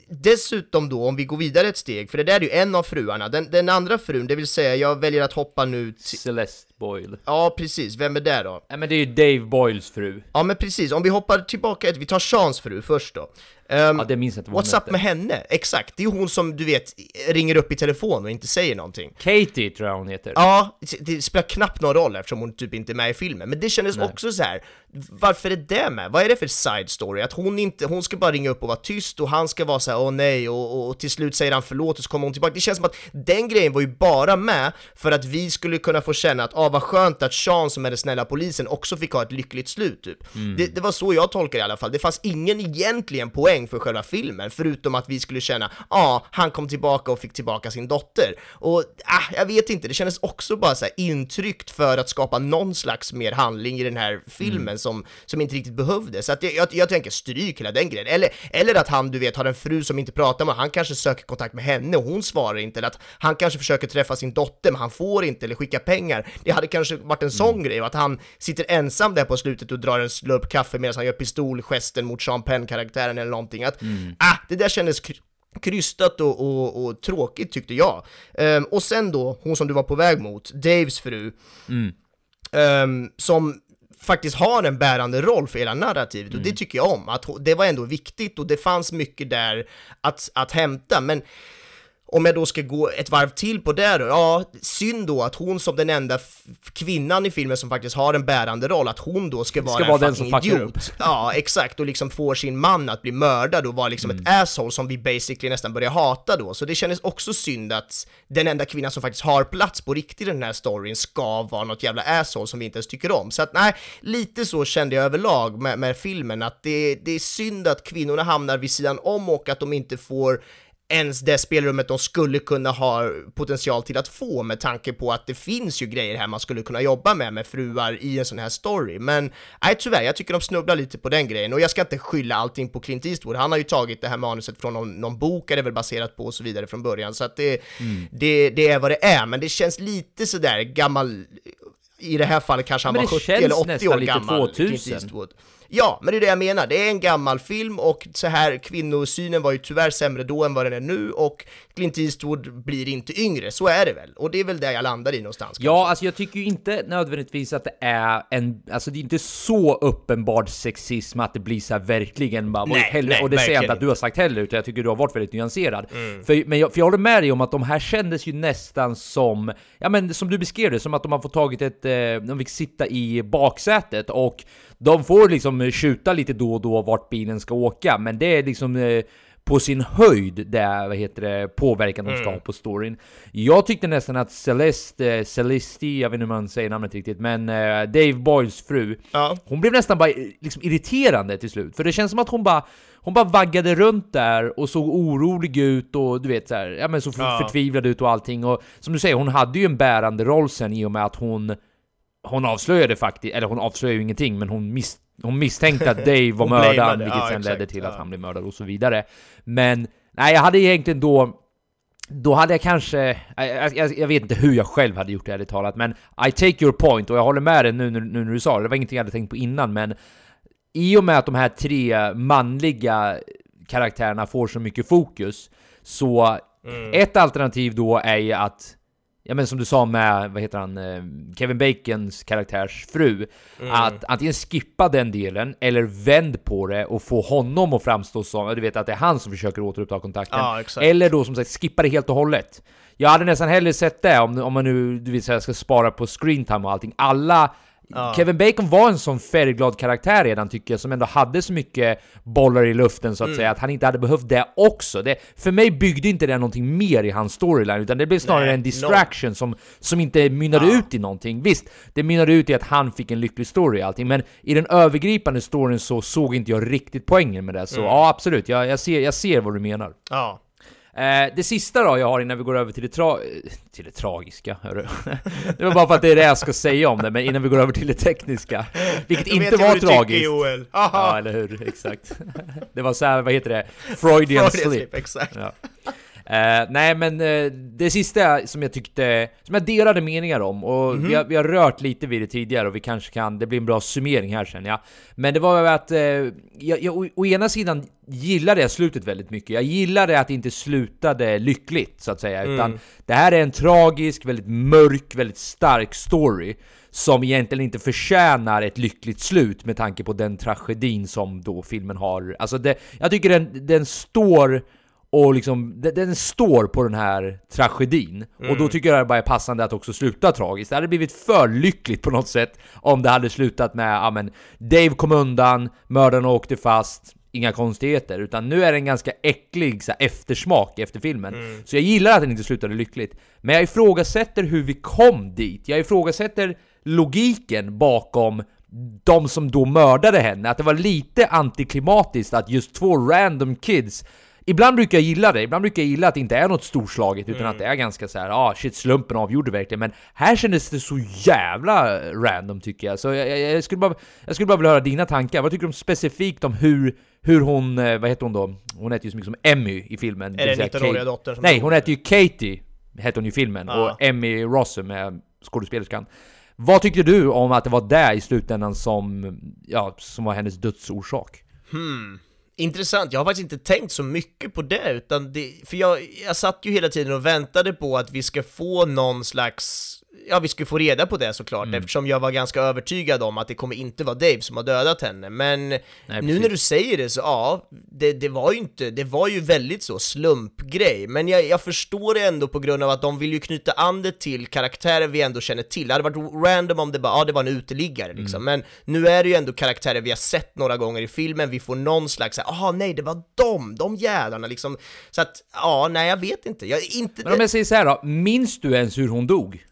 dessutom då, om vi går vidare ett steg, för det där är ju en av fruarna, den, den andra frun, det vill säga jag väljer att hoppa nu till, Celeste Boyle. ja precis, vem är det då? Nej men det är ju Dave Boyles fru. Ja men precis, om vi hoppar tillbaka ett, vi tar Seans fru först då. Ehm, Ja, det minns jag inte vad hon What's up med henne? Exakt, det är hon som du vet ringer upp i telefon och inte säger någonting. Katie tror jag hon heter. Ja, det spelar knappt någon roll eftersom hon typ inte är med i filmen, men det kändes också så här. varför är det med? Vad är det för side story? Att hon inte, hon ska bara ringa upp och vara tyst och han ska vara så här, åh nej, och, och, och till slut säger han förlåt och så kommer hon tillbaka. Det känns som att den grejen var ju bara med för att vi skulle kunna få känna att, ah vad skönt att Sean som är den snälla polisen också fick ha ett lyckligt slut typ. Det, det var så jag tolkar det i alla fall, det fanns ingen egentligen poäng poäng för själva filmen, förutom att vi skulle känna, ja, ah, han kom tillbaka och fick tillbaka sin dotter. Och ah, jag vet inte, det kändes också bara så här intryckt för att skapa någon slags mer handling i den här filmen Mm. som, som inte riktigt behövdes. Så att jag, jag, jag tänker stryk hela den grejen. Eller, eller att han, du vet, har en fru som inte pratar med han kanske söker kontakt med henne och hon svarar inte, eller att han kanske försöker träffa sin dotter men han får inte, eller skicka pengar. Det hade kanske varit en sån grej, och att han sitter ensam där på slutet och drar en slurp kaffe medan han gör pistolgesten mot Sean Penn-karaktären eller någonting. Att, ah, det där kändes kry- krystat och, och, och tråkigt tyckte jag. Ehm, och sen då, hon som du var på väg mot, Daves fru, ehm, som faktiskt har en bärande roll för hela narrativet och det tycker jag om, att det var ändå viktigt och det fanns mycket där att, att hämta, men om jag då ska gå ett varv till på det då, ja, synd då att hon som den enda kvinnan i filmen som faktiskt har en bärande roll, att hon då ska vara, Ska en vara den som idiot. Ja, exakt, och liksom får sin man att bli mördad och vara liksom Mm. ett asshole som vi basically nästan börjar hata då, så det kändes också synd att den enda kvinnan som faktiskt har plats på riktigt i den här storyn ska vara något jävla asshole som vi inte ens tycker om. Så att nej, lite så kände jag överlag med, med filmen, att det, det är synd att kvinnorna hamnar vid sidan om och att de inte får ens det spelrummet de skulle kunna ha potential till att få med tanke på att det finns ju grejer här man skulle kunna jobba med med fruar i en sån här story. Men nej, tyvärr, jag tycker de snubblar lite på den grejen och jag ska inte skylla allting på Clint Eastwood. Han har ju tagit det här manuset från någon, någon bok är det väl baserat på och så vidare från början så att det, det, det är vad det är. Men det känns lite sådär gammal i det här fallet kanske han var det 70 känns eller 80 nästan år gammal, 2000. Clint Eastwood. Ja, men det är det jag menar. Det är en gammal film och så här kvinnosynen var ju tyvärr sämre då än vad den är nu och Clint Eastwood blir inte yngre, så är det väl. Och det är väl där jag landar i någonstans. Ja, alltså jag tycker ju inte nödvändigtvis att det är en, alltså det är inte så uppenbar sexism att det blir så här verkligen bara, Nej, heller, nej, och det säger jag inte att du har sagt heller, utan jag tycker du har varit väldigt nyanserad. Mm. För, men jag, för jag håller med dig om att de här kändes ju nästan som, ja men som du beskrev det, som att de har fått tagit ett, eh, de fick sitta i baksätet och de får liksom tjuta lite då och då vart bilen ska åka, men det är liksom eh, på sin höjd det vad heter det, påverkan de ska Mm. ha på storyn. Jag tyckte nästan att Celeste, eh, Celeste, jag vet inte hur man säger namnet riktigt, men eh, Dave Boyles fru, Ja. hon blev nästan bara eh, liksom irriterande till slut. För det känns som att hon bara, hon bara vaggade runt där och såg orolig ut och du vet så här, ja men så Ja. förtvivlad ut och allting. Och som du säger, hon hade ju en bärande roll sen i och med att hon hon avslöjade faktiskt, eller hon avslöjade ju ingenting, men hon, mis, hon misstänkte att Dave var mördaren, vilket ja, sen ledde exakt, till ja. att han blev mördad och så vidare. Men nej, jag hade egentligen då då hade jag kanske, jag, jag, jag vet inte hur jag själv hade gjort det ärligt talat, men I take your point och jag håller med dig nu, nu, nu när du sa det, det var ingenting jag hade tänkt på innan, men i och med att de här tre manliga karaktärerna får så mycket fokus, så ett alternativ då är ju att Ja men som du sa med, vad heter han, eh, Kevin Bacons karaktärs fru Att antingen skippa den delen, eller vänd på det och få honom att framstå som, du vet att det är han som försöker återuppta kontakten. Exakt. Eller då som sagt, skippa det helt och hållet. Jag hade nästan hellre sett det om, om man nu, du vet säga, ska spara på screentime och allting. Alla Ja. Kevin Bacon var en sån färgglad karaktär redan tycker jag, som ändå hade så mycket bollar i luften så att Mm. säga, att han inte hade behövt det också. Det, för mig byggde inte det någonting mer i hans storyline, utan det blev snarare Nej, en distraction som, som inte mynnade Ja. ut i någonting. Visst, det mynnade ut i att han fick en lycklig story och allting, men i den övergripande storyn så såg inte jag riktigt poängen med det. Så Mm. ja, absolut, jag, jag, ser, jag ser vad du menar. Ja. Eh, det sista då jag har innan vi går över till det, tra till det tragiska, hörru. Det var bara för att det är det jag ska säga om det, men innan vi går över till det tekniska. Vilket Då inte jag var du tycker, tragiskt. Joel. Ja, eller hur? Exakt. Det var så här, vad heter det? Freudian, Freudian slip. slip, exakt. Ja. Eh, nej men eh, det sista som jag tyckte, som jag delade meningar om, och Mhm. vi, har, vi har rört lite vid det tidigare och vi kanske kan, det blir en bra summering här sen ja. Men det var att, eh, jag, jag, å, å ena sidan gillade jag slutet väldigt mycket, jag gillade att det inte slutade lyckligt så att säga, Mm. utan det här är en tragisk, väldigt mörk, väldigt stark story som egentligen inte förtjänar ett lyckligt slut med tanke på den tragedin som då filmen har. Alltså det, jag tycker den, den står och liksom, den, den står på den här tragedin. Och då tycker jag det bara är passande att också sluta tragiskt. Det hade blivit för lyckligt på något sätt om det hade slutat med, ja men, Dave kom undan, mördaren åkte fast, inga konstigheter. Utan nu är det en ganska äcklig så här, eftersmak efter filmen. Så jag gillar att den inte slutade lyckligt. Men jag ifrågasätter hur vi kom dit. Jag ifrågasätter logiken bakom de som då mördade henne, att det var lite antiklimatiskt att just två random kids Ibland brukar jag gilla det, ibland brukar jag gilla att det inte är något storslaget utan att det är ganska så här, ah shit slumpen avgjorde verkligen. Men här kändes det så jävla random tycker jag, så jag, jag, jag skulle, bara, jag skulle bara vilja höra dina tankar, vad tycker du specifikt om hur, hur hon, eh, vad heter hon då? Hon heter ju så mycket som Emmy i filmen. Är det säga 19-åriga Kate- dottern som Nej, hon heter ju Katie, hette hon ju i filmen, Ja. och Emmy Rossum är skådespelerskan. Vad tyckte du om att det var det i slutändan som, ja, som var hennes dödsorsak? Hmm. Intressant, jag har faktiskt inte tänkt så mycket på det, utan det, för jag, jag satt ju hela tiden och väntade på att vi ska få någon slags, ja vi ska få reda på det såklart, Mm. eftersom jag var ganska övertygad om att det kommer inte vara Dave som har dödat henne, men nu precis. när du säger det så ja, det, det var ju inte, det var ju väldigt så slumpgrej, men jag, jag förstår det ändå på grund av att de vill ju knyta an det till karaktärer vi ändå känner till. Det hade varit random om det bara, ja det var en uteliggare liksom, men nu är det ju ändå karaktärer vi har sett några gånger i filmen, vi får någon slags såhär, aha nej det var dem, de jävlarna liksom, så att, ja nej jag vet inte, jag inte... Men om jag säger så här då, minns du ens hur hon dog?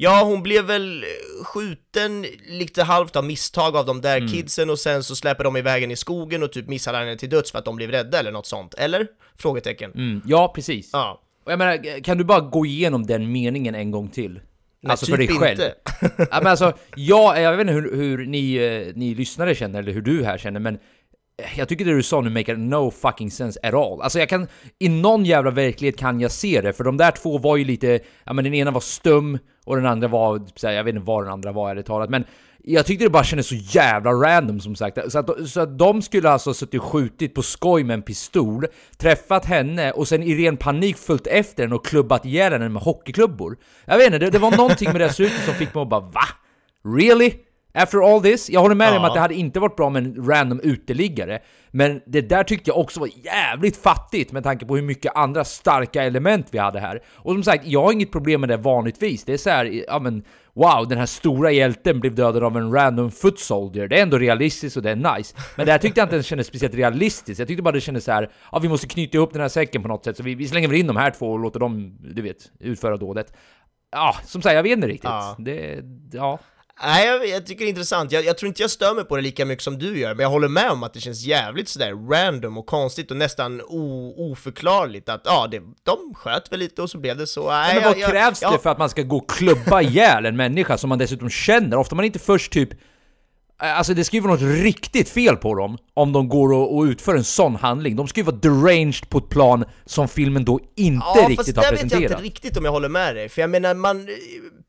Ja, hon blev väl eh, skjuten lite halvt av misstag av de där Mm. kidsen och sen så släpper de iväg henne i skogen och typ misshandlar henne till döds för att de blev rädda eller något sånt, eller? Frågetecken. Mm, ja, precis. Ja. Och jag menar, kan du bara gå igenom den meningen en gång till? Nej, alltså typ för dig själv. inte. ja, men alltså, jag, jag vet inte hur, hur ni, eh, ni lyssnare känner, eller hur du här känner, men jag tycker det du sa nu make no fucking sense at all. Alltså jag kan, i någon jävla verklighet kan jag se det, för de där två var ju lite, ja men den ena var stum och den andra var, typ jag vet inte vad den andra var ärligt talat, men jag tyckte det bara kändes så jävla random som sagt. Så att, så att de skulle alltså ha suttit och skjutit på skoj med en pistol, träffat henne och sen i ren panik följt efter henne och klubbat ihjäl henne med hockeyklubbor. Jag vet inte, det, det var någonting med det här slutet som fick mig att bara va? Really? After all this? Jag håller med dig om Ja. att det hade inte varit bra med en random uteliggare, men det där tyckte jag också var jävligt fattigt med tanke på hur mycket andra starka element vi hade här. Och som sagt, jag har inget problem med det vanligtvis. Det är så här, ja men wow, den här stora hjälten blev dödad av en random foot soldier. Det är ändå realistiskt och det är nice. Men det här tyckte jag inte ens kändes speciellt realistiskt. Jag tyckte bara det kändes så här, ja vi måste knyta ihop den här säcken på något sätt, så vi, vi slänger väl in de här två och låter dem, du vet, utföra dådet. Ja, som sagt, jag vet inte riktigt. Ja. Det, ja. Nej, jag, jag tycker det är intressant. Jag, jag tror inte jag stör mig på det lika mycket som du gör, men jag håller med om att det känns jävligt sådär random och konstigt och nästan o, oförklarligt att ja, det, de sköt väl lite och så blev det så. Nej, Men vad jag, krävs ja, det för att man ska gå och klubba ihjäl en människa som man dessutom känner? Ofta man inte först typ... Alltså det ska ju vara något riktigt fel på dem om de går och, och utför en sån handling. De ska ju vara deranged på ett plan som filmen då inte Ja, fast riktigt har där vet jag presenterat. inte riktigt om jag håller med dig, för jag menar man,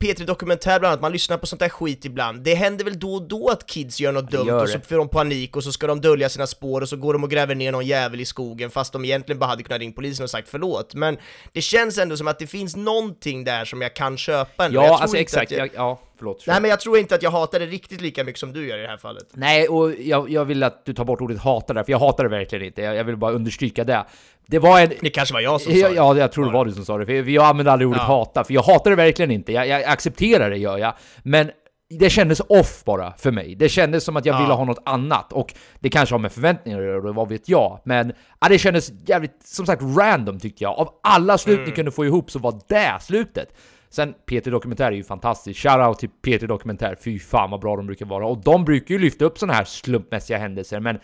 P3 Dokumentär bland annat, man lyssnar på sånt där skit ibland, det händer väl då och då att kids gör något dumt gör och så får de panik och så ska de dölja sina spår och så går de och gräver ner någon jävel i skogen fast de egentligen bara hade kunnat ringa polisen och sagt förlåt, men det känns ändå som att det finns någonting där som jag kan köpa ändå. Ja, alltså exakt. jag, Jag, ja, förlåt. Nej men jag tror inte att jag hatar det riktigt lika mycket som du gör i det här fallet. Nej, och jag, jag vill att du tar bort ordet hata där, för jag hatar det verkligen inte. Jag, jag vill bara understryka det. Det var en... Det kanske var jag som sa Ja, det. ja, jag tror det var du som sa det, för jag använder aldrig ordet Ja. hata, för jag hatar det verkligen inte. Jag, jag accepterar det, gör jag. Men det kändes off bara för mig. Det kändes som att jag Ja. ville ha något annat, och det kanske har med förväntningar att göra, vad vet jag. Men ja, det kändes jävligt, som sagt, random tyckte jag. Av alla slut Mm. ni kunde få ihop så var det slutet. Sen P3 Dokumentär är ju fantastiskt. Shoutout till P3 Dokumentär, fy fan vad bra de brukar vara. Och de brukar ju lyfta upp såna här slumpmässiga händelser, men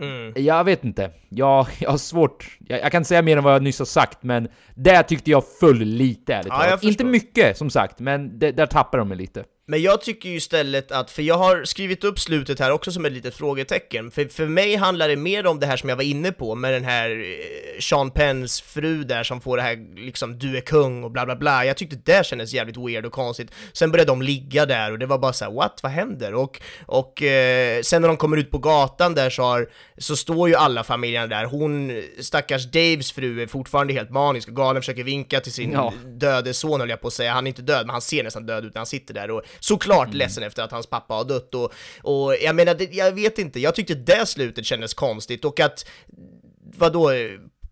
Mm. jag vet inte. Jag, jag har svårt. Jag, jag kan inte säga mer än vad jag nyss har sagt, men det tyckte jag föll lite ärligt Ja. Inte mycket som sagt, men det, där tappar de mig lite. Men jag tycker ju istället att, för jag har skrivit upp slutet här också som ett litet frågetecken, för, för mig handlar det mer om det här som jag var inne på med den här eh, Sean Penns fru där som får det här liksom du är kung och bla bla bla. Jag tyckte det kändes jävligt weird och konstigt. Sen började de ligga där och det var bara så här: what, vad händer? Och, och eh, sen när de kommer ut på gatan där så, har, så står ju alla familjerna där. Hon, stackars Daves fru är fortfarande helt manisk och galen, försöker vinka till sin Ja. döde son höll jag på att säga, han är inte död men han ser nästan död ut när han sitter där och såklart Mm. ledsen efter att hans pappa har dött och, och jag menar, jag vet inte, jag tyckte det slutet kändes konstigt och att vadå,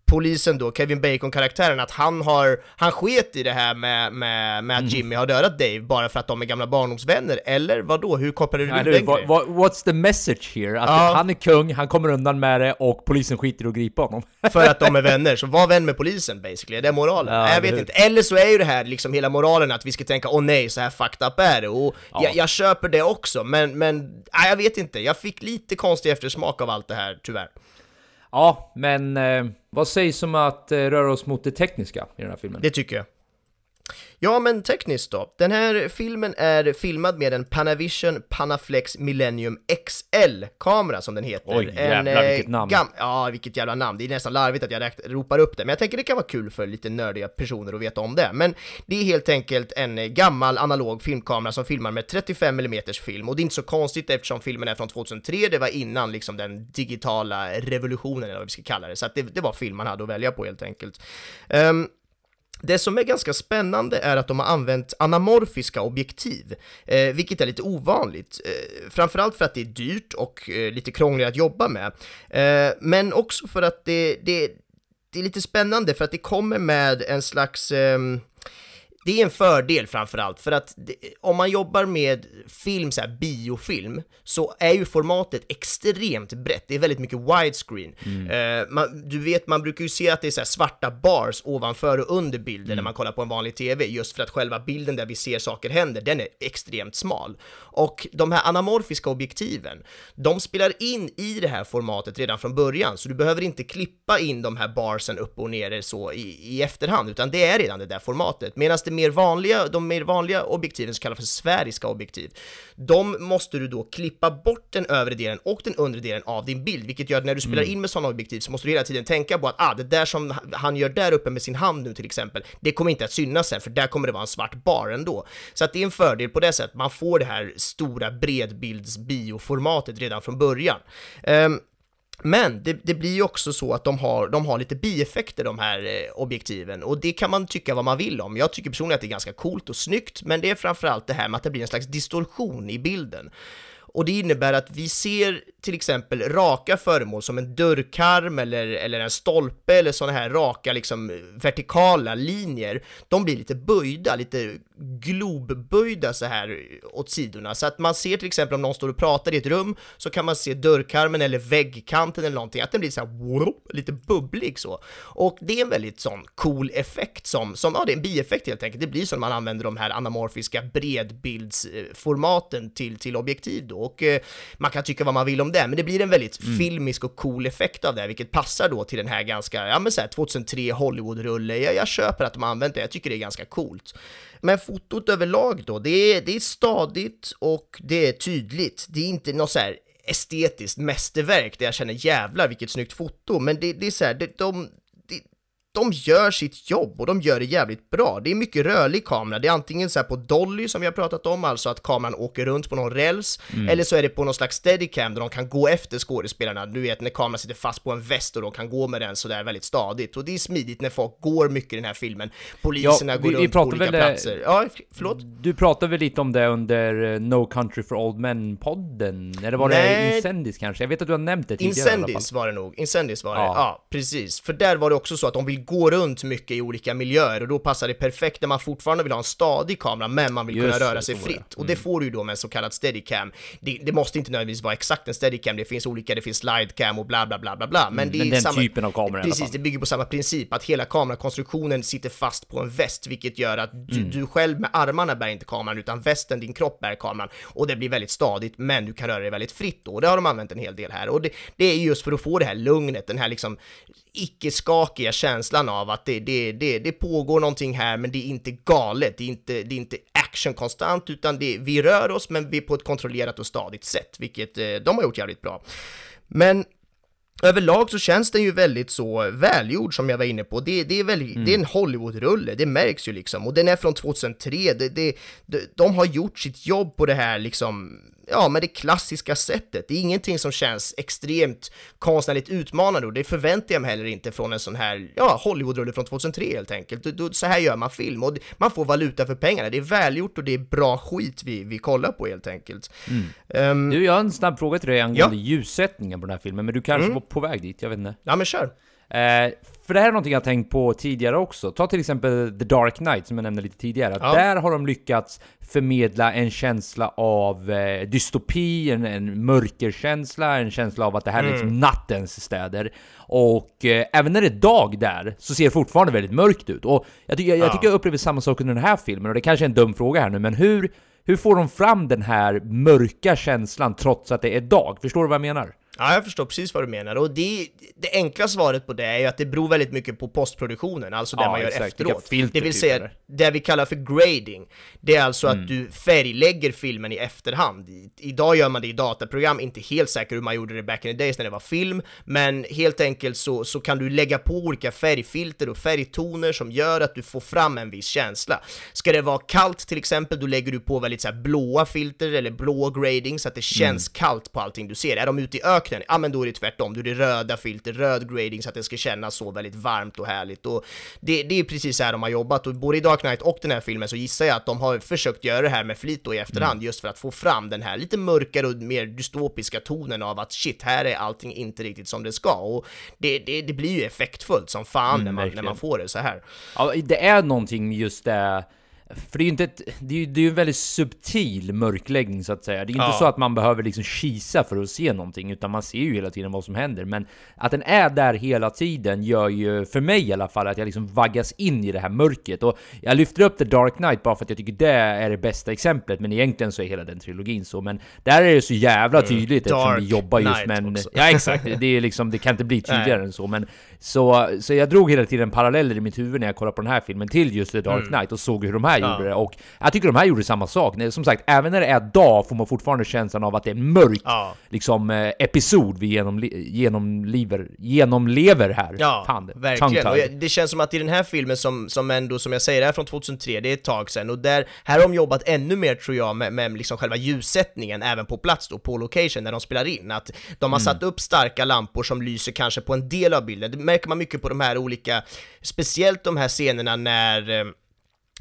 polisen då, Kevin Bacon-karaktären, att han har, han sket i det här med, med, med att Jimmy har dödat Dave bara för att de är gamla barndomsvänner, eller vad då? Hur kopplar du ihop du, den what's the message here? Att Ja. han är kung, han kommer undan med det och polisen skiter att gripa honom. För att de är vänner, så var vän med polisen basically, det är moralen. Ja, jag vet hur? inte. Eller så är ju det här liksom hela moralen att vi ska tänka åh nej, så här fucked up är det. Och Ja. jag, jag köper det också, men, men nej, jag vet inte. Jag fick lite konstig eftersmak av allt det här, tyvärr. Ja, men eh, vad sägs om att eh, röra oss mot det tekniska i den här filmen? Det tycker jag. Ja, men tekniskt då. Den här filmen är filmad med en Panavision Panaflex Millennium XL-kamera som den heter. Oj, jävlar, eh, vilket namn. Ja, vilket jävla namn. Det är nästan larvigt att jag räkt- ropar upp det, men jag tänker det kan vara kul för lite nördiga personer att veta om det. Men det är helt enkelt en gammal analog filmkamera som filmar med 35 mm film och det är inte så konstigt eftersom filmen är från 2003, det var innan liksom den digitala revolutionen eller vad vi ska kalla det, så att det, det var film man hade att välja på helt enkelt. Ehm, det som är ganska spännande är att de har använt anamorfiska objektiv, eh, vilket är lite ovanligt. Eh, framförallt för att det är dyrt och eh, lite krångligt att jobba med, eh, men också för att det, det, det är lite spännande för att det kommer med en slags ehm, det är en fördel framförallt, för att det, om man jobbar med film, så här biofilm, så är ju formatet extremt brett. Det är väldigt mycket widescreen. Eh, man, du vet, man brukar ju se att det är så här svarta bars ovanför och under bilden när man kollar på en vanlig TV, just för att själva bilden där vi ser saker händer, den är extremt smal. Och de här anamorfiska objektiven, de spelar in i det här formatet redan från början, så du behöver inte klippa in de här barsen upp och ner så i, i efterhand, utan det är redan det där formatet. Medan det mer vanliga, de mer vanliga objektiven som kallas för sfäriska objektiv, de måste du då klippa bort den övre delen och den undre delen av din bild, vilket gör att när du spelar in med sådana objektiv så måste du hela tiden tänka på att ah, det där som han gör där uppe med sin hand nu till exempel, det kommer inte att synas sen, för där kommer det vara en svart bar ändå. Så att det är en fördel på det sättet, man får det här stora bredbilds-bioformatet redan från början. Ehm, men det, det blir ju också så att de har, de har lite bieffekter de här eh, objektiven och det kan man tycka vad man vill om. Jag tycker personligen att det är ganska coolt och snyggt, men det är framförallt det här med att det blir en slags distorsion i bilden. Och det innebär att vi ser till exempel raka föremål som en dörrkarm eller, eller en stolpe eller sådana här raka liksom vertikala linjer. De blir lite böjda, lite globböjda så här åt sidorna. Så att man ser till exempel om någon står och pratar i ett rum så kan man se dörrkarmen eller väggkanten eller någonting, att den blir så här whoop, lite bubblig så. Och det är en väldigt sån cool effekt som, som ja det är en bieffekt helt enkelt. Det blir så när man använder de här anamorfiska bredbildsformaten till, till objektiv då. Och eh, man kan tycka vad man vill om det, men det blir en väldigt filmisk och cool effekt av det, vilket passar då till den här ganska, ja men så här 2003 Hollywood-rulle. Jag, jag köper att de har använt det, jag tycker det är ganska coolt. Men fotot överlag då, det är, det är stadigt och det är tydligt. Det är inte något så här estetiskt mästerverk där jag känner jävlar vilket snyggt foto, men det, det är så här, det, de, de gör sitt jobb och de gör det jävligt bra. Det är mycket rörlig kamera. Det är antingen så här på dolly som vi har pratat om, alltså att kameran åker runt på någon räls, eller så är det på någon slags steadicam där de kan gå efter skådespelarna. Du vet när kameran sitter fast på en väst och de kan gå med den sådär väldigt stadigt. Och det är smidigt när folk går mycket i den här filmen. Poliserna Ja, går vi- vi runt på pratar olika väl, eh, platser. Ja, förlåt? Du pratade väl lite om det under eh, No Country for Old Men-podden? Eller var det Nej. Incendis kanske? Jag vet att du har nämnt det tidigare i alla fall. Incendis var det nog, Incendis var det, Ja. ja. precis. För där var det också så att de vill gå runt mycket i olika miljöer och då passar det perfekt när man fortfarande vill ha en stadig kamera men man vill Just kunna det, röra sig det. fritt. Och det får du ju då med en så kallad steadicam. Det, det måste inte nödvändigtvis vara exakt en steadicam, det finns olika, det finns slidecam och bla bla bla bla bla. Men, det men är den samma, typen av kamera Precis, det bygger på samma princip, att hela kamerakonstruktionen sitter fast på en väst, vilket gör att du, Mm. du själv med armarna bär inte kameran, utan västen, din kropp bär kameran. Och det blir väldigt stadigt, men du kan röra dig väldigt fritt då. Och det har de använt en hel del här. Och det, det är just för att få det här lugnet, den här liksom icke-skakiga känslan av att det, det, det, det pågår någonting här, men det är inte galet, det är inte, det är inte action konstant, utan det, vi rör oss, men vi är på ett kontrollerat och stadigt sätt, vilket eh, de har gjort jävligt bra. Men Överlag så känns den ju väldigt så välgjord som jag var inne på. Det, det, är, väldigt, det är en Hollywood-rulle, det märks ju liksom. Och den är från 2003. Det, det, de, de har gjort sitt jobb på det här liksom, ja, med det klassiska sättet. Det är ingenting som känns extremt konstnärligt utmanande och det förväntar jag mig heller inte från en sån här, ja, Hollywood-rulle från 2003 helt enkelt. Då- då- Så här gör man film och man får valuta för pengarna. Det är välgjort och det är bra skit vi, vi kollar på helt enkelt. Ehm, Du, jag har en snabb fråga till dig angående ljussättningen på den här filmen, men du kanske var på väg dit, jag vet inte. ja, men kör! Eh, för det här är någonting jag tänkt på tidigare också. Ta till exempel The Dark Knight som jag nämnde lite tidigare. Ja. Där har de lyckats förmedla en känsla av eh, dystopi, en, en mörkerkänsla, en känsla av att det här är liksom nattens städer. Och eh, även när det är dag där så ser det fortfarande väldigt mörkt ut. Och jag, tycker, jag, jag Ja. tycker jag upplever samma sak under den här filmen, och det kanske är en dum fråga här nu, men hur, hur får de fram den här mörka känslan trots att det är dag? Förstår du vad jag menar? Ja, jag förstår precis vad du menar. Och det, det enkla svaret på det är ju att det beror väldigt mycket på postproduktionen, alltså det Ja, man gör exakt. Efteråt. Det vill typ, säga, det vi kallar för grading. Det är alltså Mm. att du färglägger filmen i efterhand. I, idag gör man det i dataprogram, inte helt säker hur man gjorde det back in the days när det var film, men helt enkelt så, så kan du lägga på olika färgfilter och färgtoner som gör att du får fram en viss känsla. Ska det vara kallt till exempel, då lägger du på väldigt så blåa filter eller blå grading så att det känns kallt på allting du ser. Är de ute i öknen, ja men då är det tvärtom, då är det röda filter, röd grading så att det ska kännas så väldigt varmt och härligt. Och det, det är precis så här de har jobbat och både i Dark Knight och den här filmen så gissar jag att de har försökt göra det här med flit då i efterhand just för att få fram den här lite mörkare och mer dystopiska tonen av att shit, här är allting inte riktigt som det ska. Och det, det, det blir ju effektfullt som fan när, man, när man får det så här. Ja, det är någonting just det för det är ju inte ett, det är det är en väldigt subtil mörkläggning så att säga. Det är ju inte Ja. så att man behöver liksom kisa för att se någonting, utan man ser ju hela tiden vad som händer. Men att den är där hela tiden gör ju, för mig i alla fall, att jag liksom vaggas in i det här mörkret. Och jag lyfter upp The Dark Knight bara för att jag tycker det är det bästa exemplet, men egentligen så är hela den trilogin så. Men där är det så jävla tydligt eftersom Mm. Dark vi jobbar just med en... Ja exakt, det är liksom, det kan inte bli tydligare än så. Men så, så jag drog hela tiden paralleller i mitt huvud när jag kollade på den här filmen till just The Dark Knight och såg hur de här Mm. Ja. gjorde det. Och jag tycker de här gjorde samma sak. Som sagt, även när det är dag får man fortfarande känslan av att det är en mörk Ja. liksom, eh, episod vi genomli- genomlever, genomlever här. Ja, Fan, verkligen. Och jag, det känns som att i den här filmen som, som ändå, som jag säger, är från 2003, det är ett tag sedan, och där, här har de jobbat ännu mer tror jag med, med liksom själva ljussättningen även på plats då, på location, när de spelar in. Att de har satt upp starka lampor som lyser kanske på en del av bilden. Det märker man mycket på de här olika, speciellt de här scenerna när eh,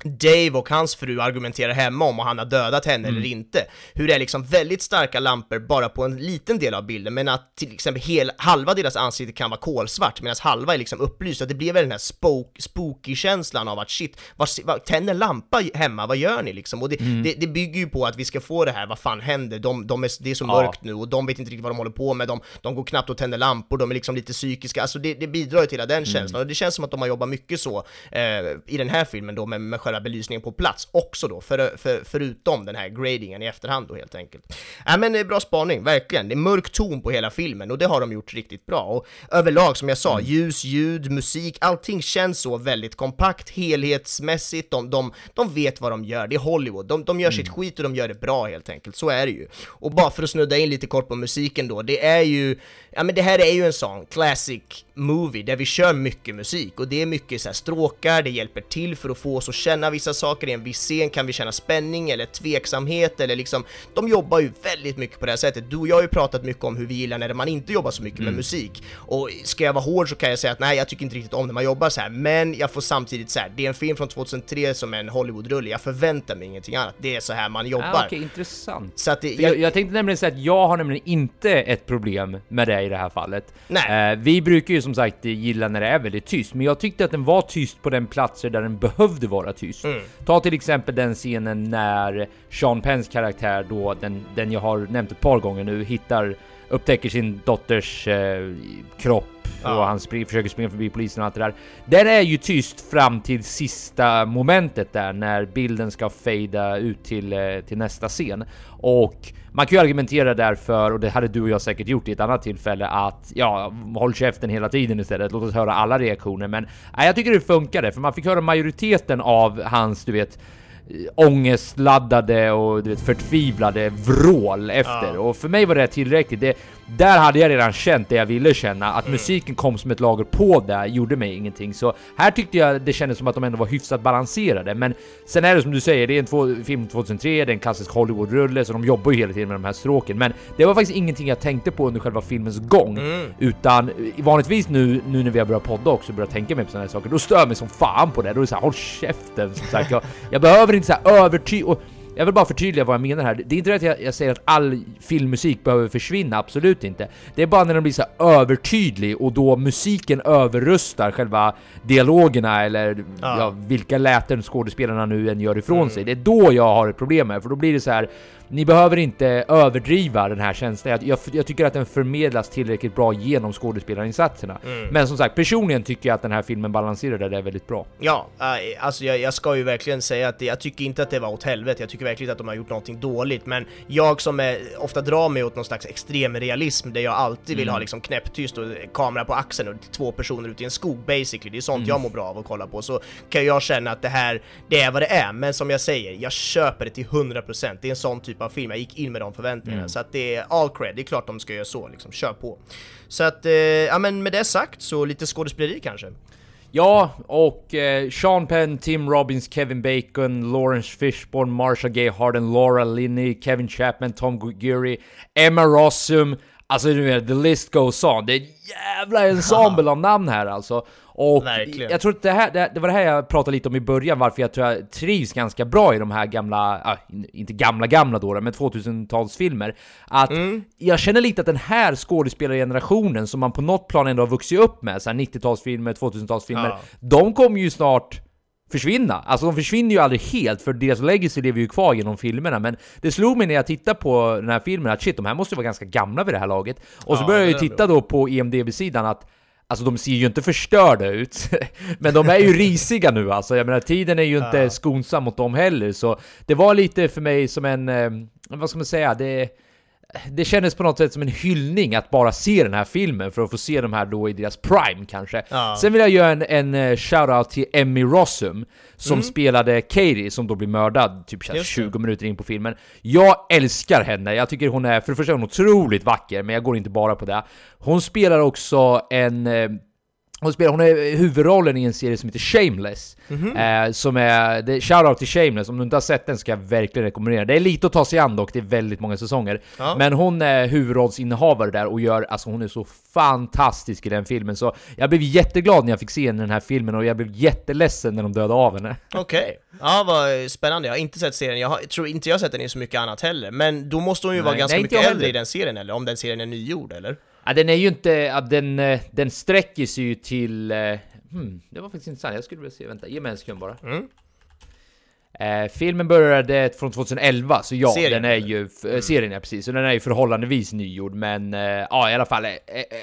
Dave och hans fru argumenterar hemma om han har dödat henne eller inte. Hur det är liksom väldigt starka lampor bara på en liten del av bilden, men att till exempel hel, halva deras ansikte kan vara kolsvart medan halva är liksom upplyst. Att det blir väl den här spook, spooky-känslan av att shit, vad, vad, tänd en lampa hemma, vad gör ni liksom? Och det, det, det bygger ju på att vi ska få det här, vad fan händer? De, de är, det är så Ja. mörkt nu och de vet inte riktigt vad de håller på med, de, de går knappt och tänder lampor, de är liksom lite psykiska, alltså det, det bidrar ju till hela den känslan och det känns som att de har jobbat mycket så eh, i den här filmen då med, med själva belysningen på plats också då, för, för, förutom den här gradingen i efterhand då helt enkelt. Ja men eh, bra spaning, verkligen. Det är mörk ton på hela filmen och det har de gjort riktigt bra. Och överlag, som jag sa, ljus, ljud, musik, allting känns så väldigt kompakt, helhetsmässigt, de, de, de vet vad de gör, det är Hollywood, de, de gör sitt skit och de gör det bra helt enkelt, så är det ju. Och bara för att snudda in lite kort på musiken då, det är ju, ja men det här är ju en sån classic movie där vi kör mycket musik och det är mycket så här stråkar, det hjälper till för att få oss att känna vissa saker, i en viss scen kan vi känna spänning eller tveksamhet eller liksom, de jobbar ju väldigt mycket på det här sättet. Du och jag har ju pratat mycket om hur vi gillar när man inte jobbar så mycket med musik och ska jag vara hård så kan jag säga att nej, jag tycker inte riktigt om när man jobbar så här, men jag får samtidigt så här, det är en film från 2003 som är en Hollywood-rulle, jag förväntar mig ingenting annat, det är så här man jobbar. Ah, Okej, intressant. Så att det, Jag, jag tänkte nämligen säga att jag har nämligen inte ett problem med det i det här fallet. Nej. Eh, vi brukar ju som sagt gilla när det är väldigt tyst, men jag tyckte att den var tyst på den platser där den behövde vara tyst. Mm. Ta till exempel den scenen när Sean Penns karaktär då, den, den jag har nämnt ett par gånger nu, hittar, upptäcker sin dotters eh, kropp Ja. och han spring, försöker springa förbi polisen och allt det där. Den är ju tyst fram till sista momentet där när bilden ska fejda ut till, eh, till nästa scen. Och man kan ju argumentera därför, och det hade du och jag säkert gjort i ett annat tillfälle, att ja, håll käften hela tiden istället, låt oss höra alla reaktioner. Men nej, jag tycker det funkade, för man fick höra majoriteten av hans, du vet, ångestladdade och du vet, förtvivlade vrål efter. Ja. Och för mig var det tillräckligt. Det, där hade jag redan känt det jag ville känna. Att musiken kom som ett lager på det gjorde mig ingenting. Så här tyckte jag det kändes som att de ändå var hyfsat balanserade. Men sen är det som du säger, det är en två, film 2003, det är en klassisk Hollywood-rulle, så de jobbar ju hela tiden med de här stråken. Men det var faktiskt ingenting jag tänkte på under själva filmens gång. Utan eh, vanligtvis nu, nu när vi har börjat podda också, börjat tänka mer på sådana här saker, då stör jag mig som fan på det. Då är det såhär, håll käften som sagt. Jag, jag behöver inte såhär överty... Och Jag vill bara förtydliga vad jag menar här. Det är inte det att jag, jag säger att all filmmusik behöver försvinna, absolut inte. Det är bara när den blir så övertydlig och då musiken överröstar själva dialogerna eller ja. Ja. vilka läten skådespelarna nu än gör ifrån sig. Det är då jag har ett problem med, för då blir det så här. Ni behöver inte överdriva den här känslan. Jag, jag, jag tycker att den förmedlas tillräckligt bra genom skådespelarinsatserna. Men som sagt, personligen tycker jag att den här filmen balanserar det väldigt bra. Ja, eh, alltså jag, jag ska ju verkligen säga att det, jag tycker inte att det var åt helvete, jag tycker verkligen att de har gjort någonting dåligt, men jag som är, ofta drar mig åt någon slags extrem realism där jag alltid vill ha liksom knäpptyst och kamera på axeln och två personer ute i en skog basically, det är sånt jag mår bra av att kolla på, så kan jag känna att det här, det är vad det är, men som jag säger, jag köper det till 100%, det är en sån typ av film, jag gick in med de förväntningarna, så att det är all cred, det är klart de ska göra så, liksom, kör på. Så att, eh, ja men med det sagt, så lite skådespeleri kanske. Ja, och eh, Sean Penn, Tim Robbins, Kevin Bacon, Lawrence Fishburne, Marsha Gay Harden, Laura Linney, Kevin Chapman, Tom Guiri, Emma Rossum. Alltså du vet, the list goes on. Det är en jävla ensemble av namn här alltså. Och Verkligen. jag tror att det här, det, det var det här jag pratade lite om i början, varför jag tror jag trivs ganska bra i de här gamla, ah, inte gamla gamla då, men 2000-talsfilmer. Att jag känner lite att den här skådespelargenerationen som man på något plan ändå har vuxit upp med, så här 90-talsfilmer, 2000-talsfilmer, Ja. de kommer ju snart försvinna. Alltså de försvinner ju aldrig helt, för deras legacy lever ju kvar genom filmerna, men det slog mig när jag tittade på den här filmen att shit, de här måste ju vara ganska gamla vid det här laget. Och så Ja, började jag ju titta då på E IMDB-sidan att Alltså de ser ju inte förstörda ut, men de är ju risiga nu alltså. Jag menar tiden är ju inte skonsam mot dem heller, så det var lite för mig som en, eh, vad ska man säga, det det kändes på något sätt som en hyllning att bara se den här filmen för att få se de här då i deras prime kanske. Ja. Sen vill jag göra en, en eh, shoutout till Emmy Rossum som spelade Katie som då blir mördad typ så här Mm. Just det. 20 minuter in på filmen. Jag älskar henne, jag tycker hon är, för det första är hon otroligt vacker, men jag går inte bara på det. Hon spelar också en eh, hon, spelar, hon är huvudrollen i en serie som heter Shameless. Mhm. Eh, som är, det, shoutout till Shameless, om du inte har sett den ska jag verkligen rekommendera. Det är lite att ta sig an dock, det är väldigt många säsonger. Ja. Men hon är huvudrollsinnehavare där och gör, alltså hon är så fantastisk i den filmen. Så jag blev jätteglad när jag fick se henne i den här filmen och jag blev jätteledsen när de dödade av henne. Okej, ja vad spännande. Jag har inte sett serien, jag har, tror inte jag har sett den i så mycket annat heller. Men då måste hon ju Nej, vara ganska nej, mycket jag äldre i den serien eller? Om den serien är nygjord eller? Ja, den är ju inte, ja, den, eh, den sträcker sig ju till... eh, Hmm, det var faktiskt intressant, jag skulle vilja se, vänta, ge mig en sekund bara. Mm. Eh, filmen började från 2011, så ja, Serien, den är ju... eh, Serien är precis, så den är ju förhållandevis nygjord, men eh, ja i alla fall, eh,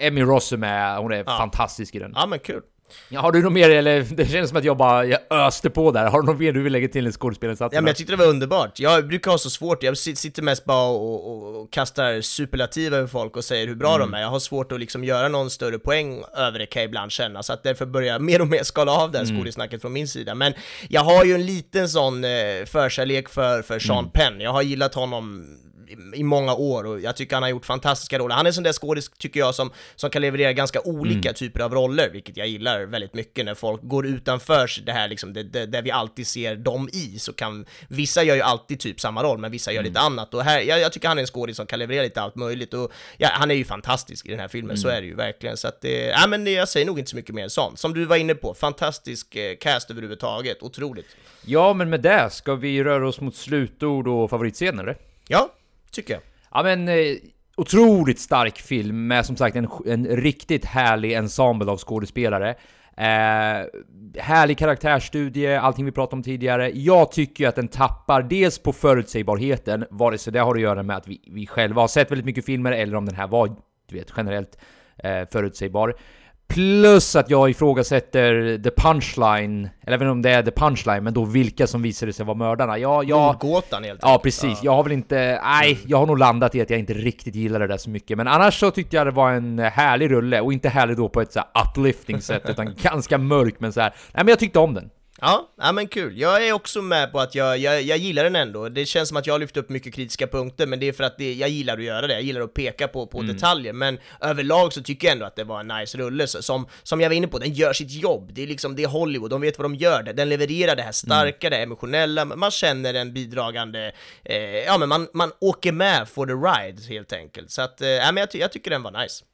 Emmy Rossum är, hon är fantastisk i den. Ja men kul. Ja, har du något mer, eller det känns som att jag bara jag öste på där, har du något mer du vill lägga till i skådespelarinsatserna? Ja men jag tyckte det var underbart. Jag brukar ha så svårt, jag sit- sitter mest bara och, och, och kastar superlativ över folk och säger hur bra Mm. de är. Jag har svårt att liksom göra någon större poäng över det kan jag ibland känna, så att därför börjar jag mer och mer skala av det här Mm. från min sida. Men jag har ju en liten sån eh, förkärlek för, för Sean Mm. Penn. Jag har gillat honom i- många år och jag tycker han har gjort fantastiska roller. Han är en sån där skådis, tycker jag, som, som kan leverera ganska olika Mm. typer av roller, vilket jag gillar väldigt mycket när folk går utanför det här liksom, det, det, där vi alltid ser dem i, så kan vissa gör ju alltid typ samma roll, men vissa gör lite Mm. annat och här, jag, jag tycker han är en skådis som kan leverera lite allt möjligt och ja, han är ju fantastisk i den här filmen, så Mm. är det ju verkligen, så att det, ja men jag säger nog inte så mycket mer än sånt. Som du var inne på, fantastisk eh, cast överhuvudtaget, otroligt. Ja, men med det ska vi röra oss mot slutord och favoritscener? Ja, tycker jag. Ja men eh, otroligt stark film med som sagt en, en riktigt härlig ensemble av skådespelare. Eh, härlig karaktärsstudie, allting vi pratade om tidigare. Jag tycker ju att den tappar dels på förutsägbarheten, vare sig det har att göra med att vi, vi själva har sett väldigt mycket filmer eller om den här var, du vet, generellt eh, förutsägbar. Plus att jag ifrågasätter the punchline, eller jag vet inte om det är the punchline, men då vilka som visade sig vara mördarna. Jag, jag, Mordgåtan helt Ja precis, jag har väl inte, nej, jag har nog landat i att jag inte riktigt gillar det där så mycket. Men annars så tyckte jag det var en härlig rulle, och inte härlig då på ett så uplifting sätt, utan ganska mörk men så här. nej men jag tyckte om den. Ja, ja men kul. Jag är också med på att jag, jag, jag gillar den ändå. Det känns som att jag har lyft upp mycket kritiska punkter, men det är för att det, jag gillar att göra det. Jag gillar att peka på, på detaljer, men överlag så tycker jag ändå att det var en nice rulle. Som, som jag var inne på, den gör sitt jobb. Det är liksom, det är Hollywood, de vet vad de gör. Den levererar det här starka, det emotionella, man känner en bidragande, eh, ja men man, man åker med for the ride helt enkelt. Så att, eh, ja men jag, jag tycker den var nice.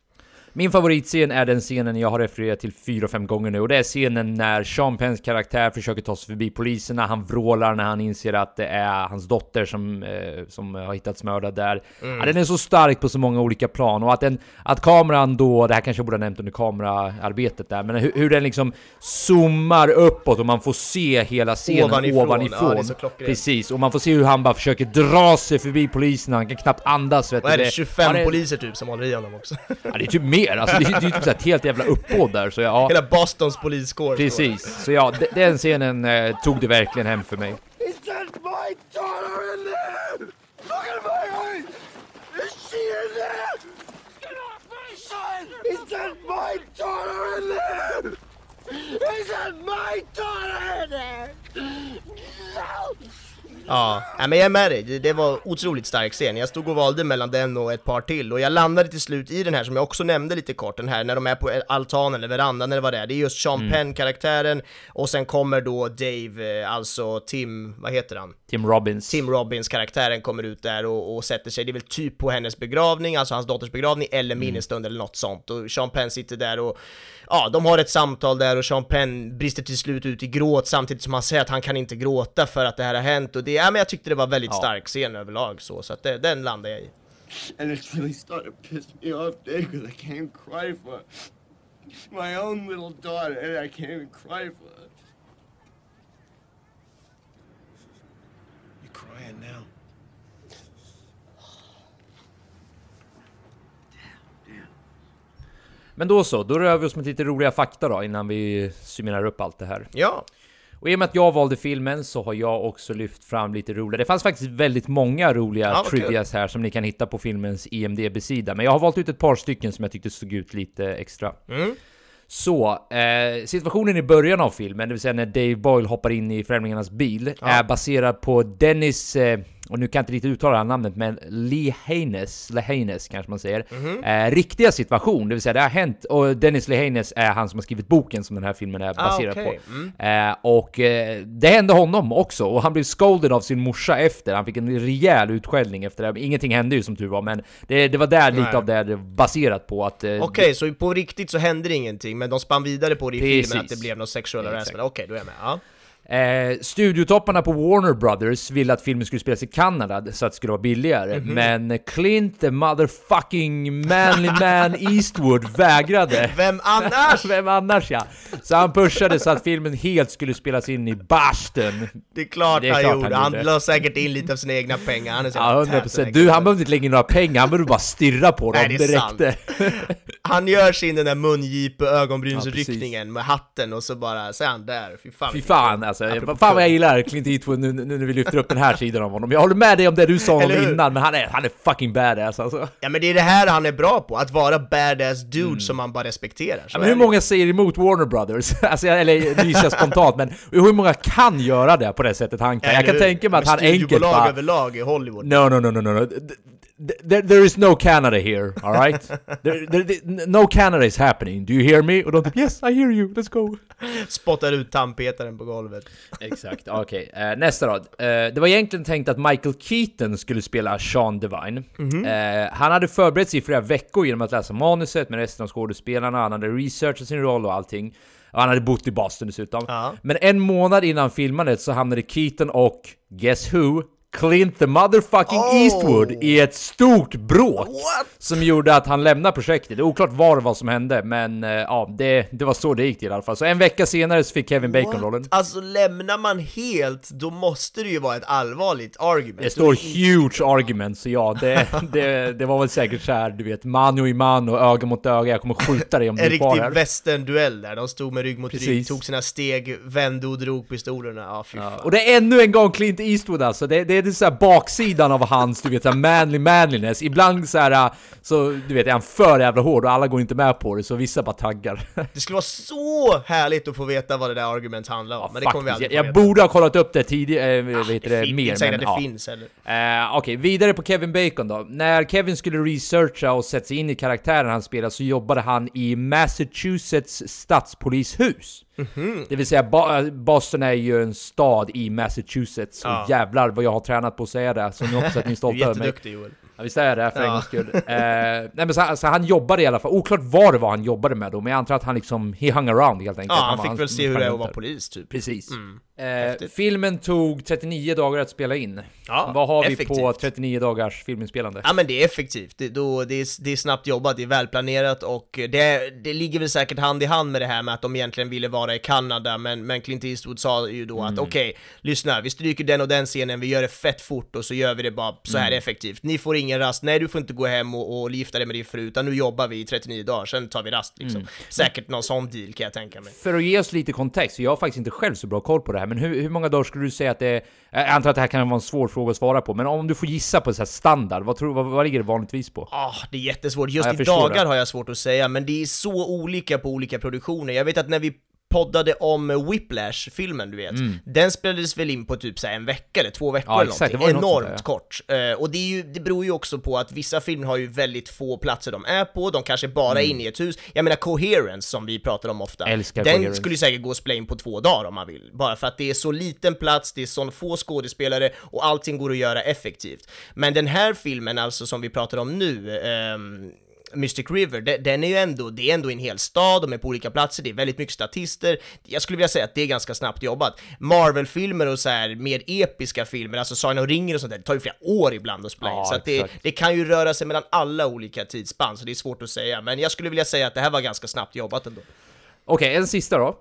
Min favoritscen är den scenen jag har refererat till fyra, fem gånger nu och det är scenen när Sean Penns karaktär försöker ta sig förbi poliserna. Han vrålar när han inser att det är hans dotter som, eh, som har hittats mördad där. Mm. Ja, den är så stark på så många olika plan och att, den, att kameran då, det här kanske jag borde ha nämnt under kameraarbetet där, men hur, hur den liksom zoomar uppåt och man får se hela scenen Ovanifrån. ovanifrån. Ja. Precis, och man får se hur han bara försöker dra sig förbi poliserna, han kan knappt andas. Vet Vad är det? 25 Ja, det- poliser typ som håller i honom också. Ja, det är typ mer, alltså det är, det är typ så här ett helt jävla uppbåd där, så ja. Hela Bostons poliskår. Precis, så ja, de- den scenen eh, tog det verkligen hem för mig. Is that my daughter in there? Look at my eyes! Is she in there? Get off my son! Is that my daughter in there? Is that my daughter in there? No! Ja, men jag är med dig. Det, var otroligt stark scen. Jag stod och valde mellan den och ett par till och jag landade till slut i den här som jag också nämnde lite kort, den här när de är på altanen eller verandan eller vad det är. Det är just Sean Mm. Penn-karaktären och sen kommer då Dave, eh, alltså Tim, vad heter han? Tim Robbins. Tim Robbins karaktären kommer ut där och, och sätter sig, det är väl typ på hennes begravning, alltså hans dotters begravning, eller Mm. minnesstund eller något sånt. Och Sean Penn sitter där och ja, de har ett samtal där och Sean Penn brister till slut ut i gråt samtidigt som han säger att han kan inte gråta för att det här har hänt och det, ja men jag tyckte det var väldigt Ja. stark scen överlag så, så att det, den landade jag i. And it's really starting to piss me off, Dave, because I can't cry for my own little daughter, and I can't even cry for her. You're crying now. Men då så, då rör vi oss med lite roliga fakta då innan vi summerar upp allt det här. Ja, Och i och med att jag valde filmen så har jag också lyft fram lite roliga. Det fanns faktiskt väldigt många roliga Ja, kul. trivias här som ni kan hitta på filmens IMDB-sida. Men jag har valt ut ett par stycken som jag tyckte stod ut lite extra. Mm. Så, eh, situationen i början av filmen, det vill säga när Dave Boyle hoppar in i främlingarnas bil, är baserad på Dennis, eh, och nu kan jag inte riktigt uttala det här namnet, men Lee Haynes kanske man säger, Mhm. eh, riktiga situation, det vill säga det har hänt, och Dennis Lee Haynes är han som har skrivit boken som den här filmen är Ah, baserad okej. på. Mm. Eh, och eh, det hände honom också, och han blev scolded av sin morsa efter, han fick en rejäl utskällning efter det. Ingenting hände ju som tur var, men det, det var där lite Nej. av det baserat på att... Eh, Okej, så på riktigt så hände det ingenting, men de spann vidare på det i Precis. filmen att det blev något sexual Exakt. harassment. Okej, då är jag med. Ja. Eh, studiotopparna på Warner Brothers ville att filmen skulle spelas i Kanada så att det skulle vara billigare, Mhm. men Clint the motherfucking manly man Eastwood vägrade. Vem annars? Vem annars ja? Så han pushade så att filmen helt skulle spelas in i Boston. Det är klart Det är han klart gjorde, han han, gjorde. la säkert in lite av sina egna pengar. Han är så Ja, jävla 100%. tät, den här Du, han behövde inte lägga in några pengar, han behövde bara stirra på dem Nej, det är sant. direkt. Han gör sin den där mungipe Ja, ögonbrynsryckningen med hatten och så bara, så är han där. Fy fan. Fy fan alltså, Apropå fan vad jag gillar Clint Eastwood nu, nu när vi lyfter upp den här sidan av honom. Jag håller med dig om det du sa om innan, men han är, han är fucking badass alltså. Ja men det är det här han är bra på, att vara badass dude som man bara respekterar. Mm. Ja, men hur många säger emot Warner Brothers? alltså, jag- eller nyser jag spontant, men hur många kan göra det på det sättet han kan? Jag Eller kan hur? tänka mig att han enkelt bara... överlag i Hollywood. No, no, no, no, no. There, there is no Canada here, alright? there, there, there- no Canada is happening, do you hear me? Och de typ yes, I hear you, let's go! Spottar ut tandpetaren på golvet. Exakt, okej. Eh, nästa rad. Eh, det var egentligen tänkt att Michael Keaton skulle spela Sean Devine. Mhm. Eh, han hade förberett sig i flera veckor genom att läsa manuset med resten av skådespelarna, han hade researchat sin roll och allting. Och han hade bott i Boston dessutom. Ja. Men en månad innan filmandet så hamnade Keaton och, guess who? Clint the motherfucking Oh! Eastwood i ett stort bråk! What? Som gjorde att han lämnade projektet. Det är oklart vad var som hände, men eh, ja, det, det var så det gick till i alla fall. Så en vecka senare så fick Kevin Bacon rollen. Alltså lämnar man helt, då måste det ju vara ett allvarligt argument. Det står huge argument, så ja, det, det, det var väl säkert så här, du vet, mano i mano, öga mot öga, jag kommer skjuta dig om du En är kvar riktig här. västern-duell där, de stod med rygg mot rygg, Precis. tog sina steg, vände och drog pistolerna, ja fy Ja, fan. och det är ännu en gång Clint Eastwood alltså, det, det är det så här baksidan av hans, du vet, så här manly manliness. Ibland så här, så du vet, är han för jävla hård och alla går inte med på det, så vissa bara taggar. Det skulle vara så härligt att få veta vad det där argument handlar om, men det kommer vi aldrig jag, jag borde ha kollat upp det tidigare, äh, vet det det, fin- mer, inte men att det ja. finns heller. Eh, Okej, vidare på Kevin Bacon då. När Kevin skulle researcha och sätta sig in i karaktären han spelar så jobbade han i Massachusetts stadspolishus. Mhm. Det vill säga, Boston är ju en stad i Massachusetts. Ja. Och jävlar vad jag har tränat på att säga det, så nu hoppas jag att ni är stolta över mig. jätteduktig Joel. Ja, visst är det för en Ja. gångs skull. Eh, nej men så, så han jobbade i alla fall, oklart vad det var han jobbade med då, men jag antar att han liksom, he hung around helt enkelt. Ja, han var- fick väl se hur det är att vara polis typ. Precis. Mm. Eh, filmen tog 39 dagar att spela in. Ja, vad har vi effektivt. på 39 dagars filminspelande? Ja men det är effektivt, det, då, det, är, det är snabbt jobbat, det är välplanerat och det, det ligger väl säkert hand i hand med det här med att de egentligen ville vara i Kanada men, men Clint Eastwood sa ju då Mm. att okej, lyssna, vi stryker den och den scenen, vi gör det fett fort och så gör vi det bara så här Mm. effektivt. Ni får ingen rast, nej du får inte gå hem och, och gifta dig med din fru utan nu jobbar vi i 39 dagar, sen tar vi rast liksom. Mm. Säkert någon sån deal kan jag tänka mig. För att ge oss lite kontext, jag har faktiskt inte själv så bra koll på det här, men hur, hur många dagar skulle du säga att det är? Jag antar att det här kan vara en svår fråga att svara på, men om du får gissa på så här standard, vad, tror, vad, vad ligger det vanligtvis på? Ah, det är jättesvårt. Just Ja, i dagar det. har jag svårt att säga, men det är så olika på olika produktioner. Jag vet att när vi poddade om Whiplash-filmen, du vet, den spelades väl in på typ så här en vecka eller två veckor Mm. Ja, eller exakt, någonting. Enormt där, kort. Eh, och det, är ju, det beror ju också på att vissa filmer har ju väldigt få platser de är på, de kanske bara är Mm. inne i ett hus. Jag menar Coherence som vi pratar om ofta, Älskar den Coherence. skulle ju säkert gå att spela in på två dagar om man vill. Bara för att det är så liten plats, det är så få skådespelare och allting går att göra effektivt. Men den här filmen alltså som vi pratar om nu, ehm, Mystic River, de- den är ju ändå, det är ändå en hel stad, de är på olika platser, det är väldigt mycket statister. Jag skulle vilja säga att det är ganska snabbt jobbat. Marvel-filmer och så här mer episka filmer, alltså Sagan om ringen och sånt där, det tar ju flera år ibland att spela in. Ja, så att det, det kan ju röra sig mellan alla olika tidsspann, så det är svårt att säga. Men jag skulle vilja säga att det här var ganska snabbt jobbat ändå. Okej, en sista då.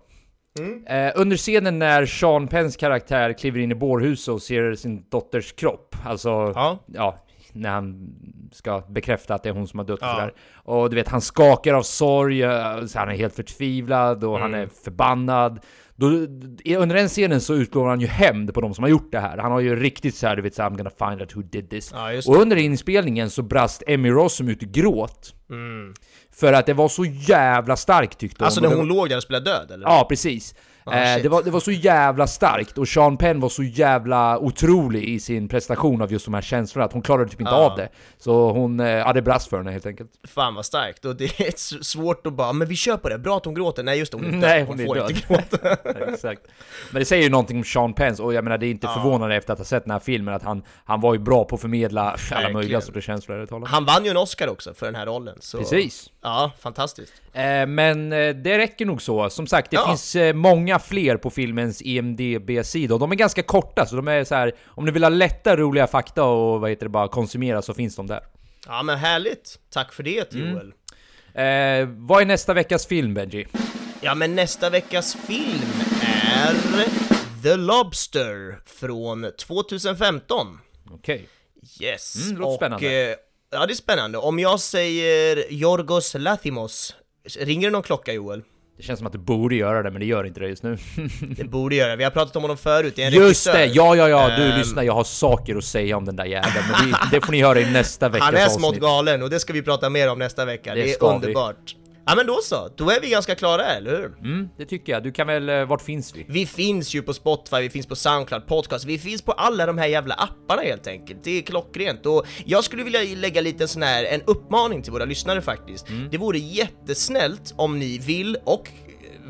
Mm. Eh, under scenen när Sean Penns karaktär kliver in i bårhuset och ser sin dotters kropp, alltså, Ja. ja, när han ska bekräfta att det är hon som har dött och Ja. sådär. Och du vet, han skakar av sorg, eh, så han är helt förtvivlad och han Mm. är förbannad. Då, under den scenen så utlovar han ju hämnd på de som har gjort det här. Han har ju riktigt såhär, du vet, så, I'm gonna find out who did this. Ja, och under inspelningen så brast Emmy Rossum ut i gråt. För att det var så jävla starkt tyckte hon. Mm. Alltså Och när hon var- låg där och spelade död eller? Ja, precis. Ah, eh, shit. det, var, det var så jävla starkt och Sean Penn var så jävla otrolig i sin prestation av just de här känslorna att hon klarade typ inte Ja. av det. Så hon, eh, ja det brast för henne helt enkelt. Fan vad starkt, och det är svårt att bara, men vi kör på det, bra att hon gråter, nej just det, hon är död, Nej, hon, hon får död. inte gråta. Exakt. Men det säger ju någonting om Sean Penn, och jag menar det är inte förvånande efter att ha sett den här filmen att han, han var ju bra på att förmedla alla möjliga sorters känslor. Han vann ju en Oscar också för den här rollen, så... Precis. Ja, fantastiskt. Eh, men eh, det räcker nog så. Som sagt, det Ja. finns eh, många fler på filmens E IMDB-sida. och De är ganska korta, så de är så här. om ni vill ha lätta, roliga fakta och vad heter det, bara konsumera så finns de där. Ja men härligt, tack för det Mm. Joel. Eh, vad är nästa veckas film, Benji? Ja men nästa veckas film är The Lobster från 2015. Okej. Yes. Mm, låter och, spännande. eh, ja det är spännande. Om jag säger Yorgos Lathimos, ringer det någon klocka Joel? Det känns som att du borde göra det, men det gör inte det just nu. Det borde göra, vi har pratat om honom förut, det är en Just regissör. det! Ja, ja, ja! Du Ehm, lyssnar, jag har saker att säga om den där jäveln, men vi, det får ni höra i nästa veckas Han är smått avsnitt. galen och det ska vi prata mer om nästa vecka, Det det, är ska vi. Ja men då så, då är vi ganska klara eller hur? Mm, det tycker jag. Du kan väl, eh, vart finns vi? Vi finns ju på Spotify, vi finns på Soundcloud, Podcast, vi finns på alla de här jävla apparna helt enkelt. Det är klockrent och jag skulle vilja lägga lite sån här, en uppmaning till våra lyssnare faktiskt. Det vore jättesnällt om ni vill och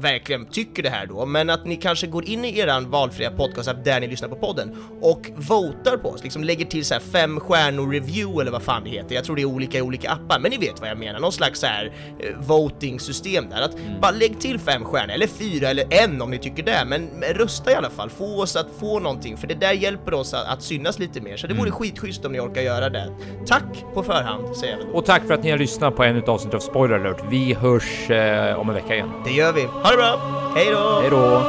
verkligen tycker det här då, men att ni kanske går in i eran valfria podcast där ni lyssnar på podden och votar på oss, liksom lägger till så här fem stjärnor review eller vad fan det heter. Jag tror det är olika i olika appar, men ni vet vad jag menar, någon slags så här eh, voting-system där. Att bara lägg till fem stjärnor, eller fyra, eller en om ni tycker det, men, rösta i alla fall, få oss att få någonting, för det där hjälper oss att, att synas lite mer, så det vore skitschysst om ni orkar göra det. Tack på förhand, säger jag väl då. Och tack för att ni har lyssnat på ett avsnitt av Spoiler alert. Vi hörs eh, om en vecka igen. Det gör vi. Ha det bra! Hej då! Hej då!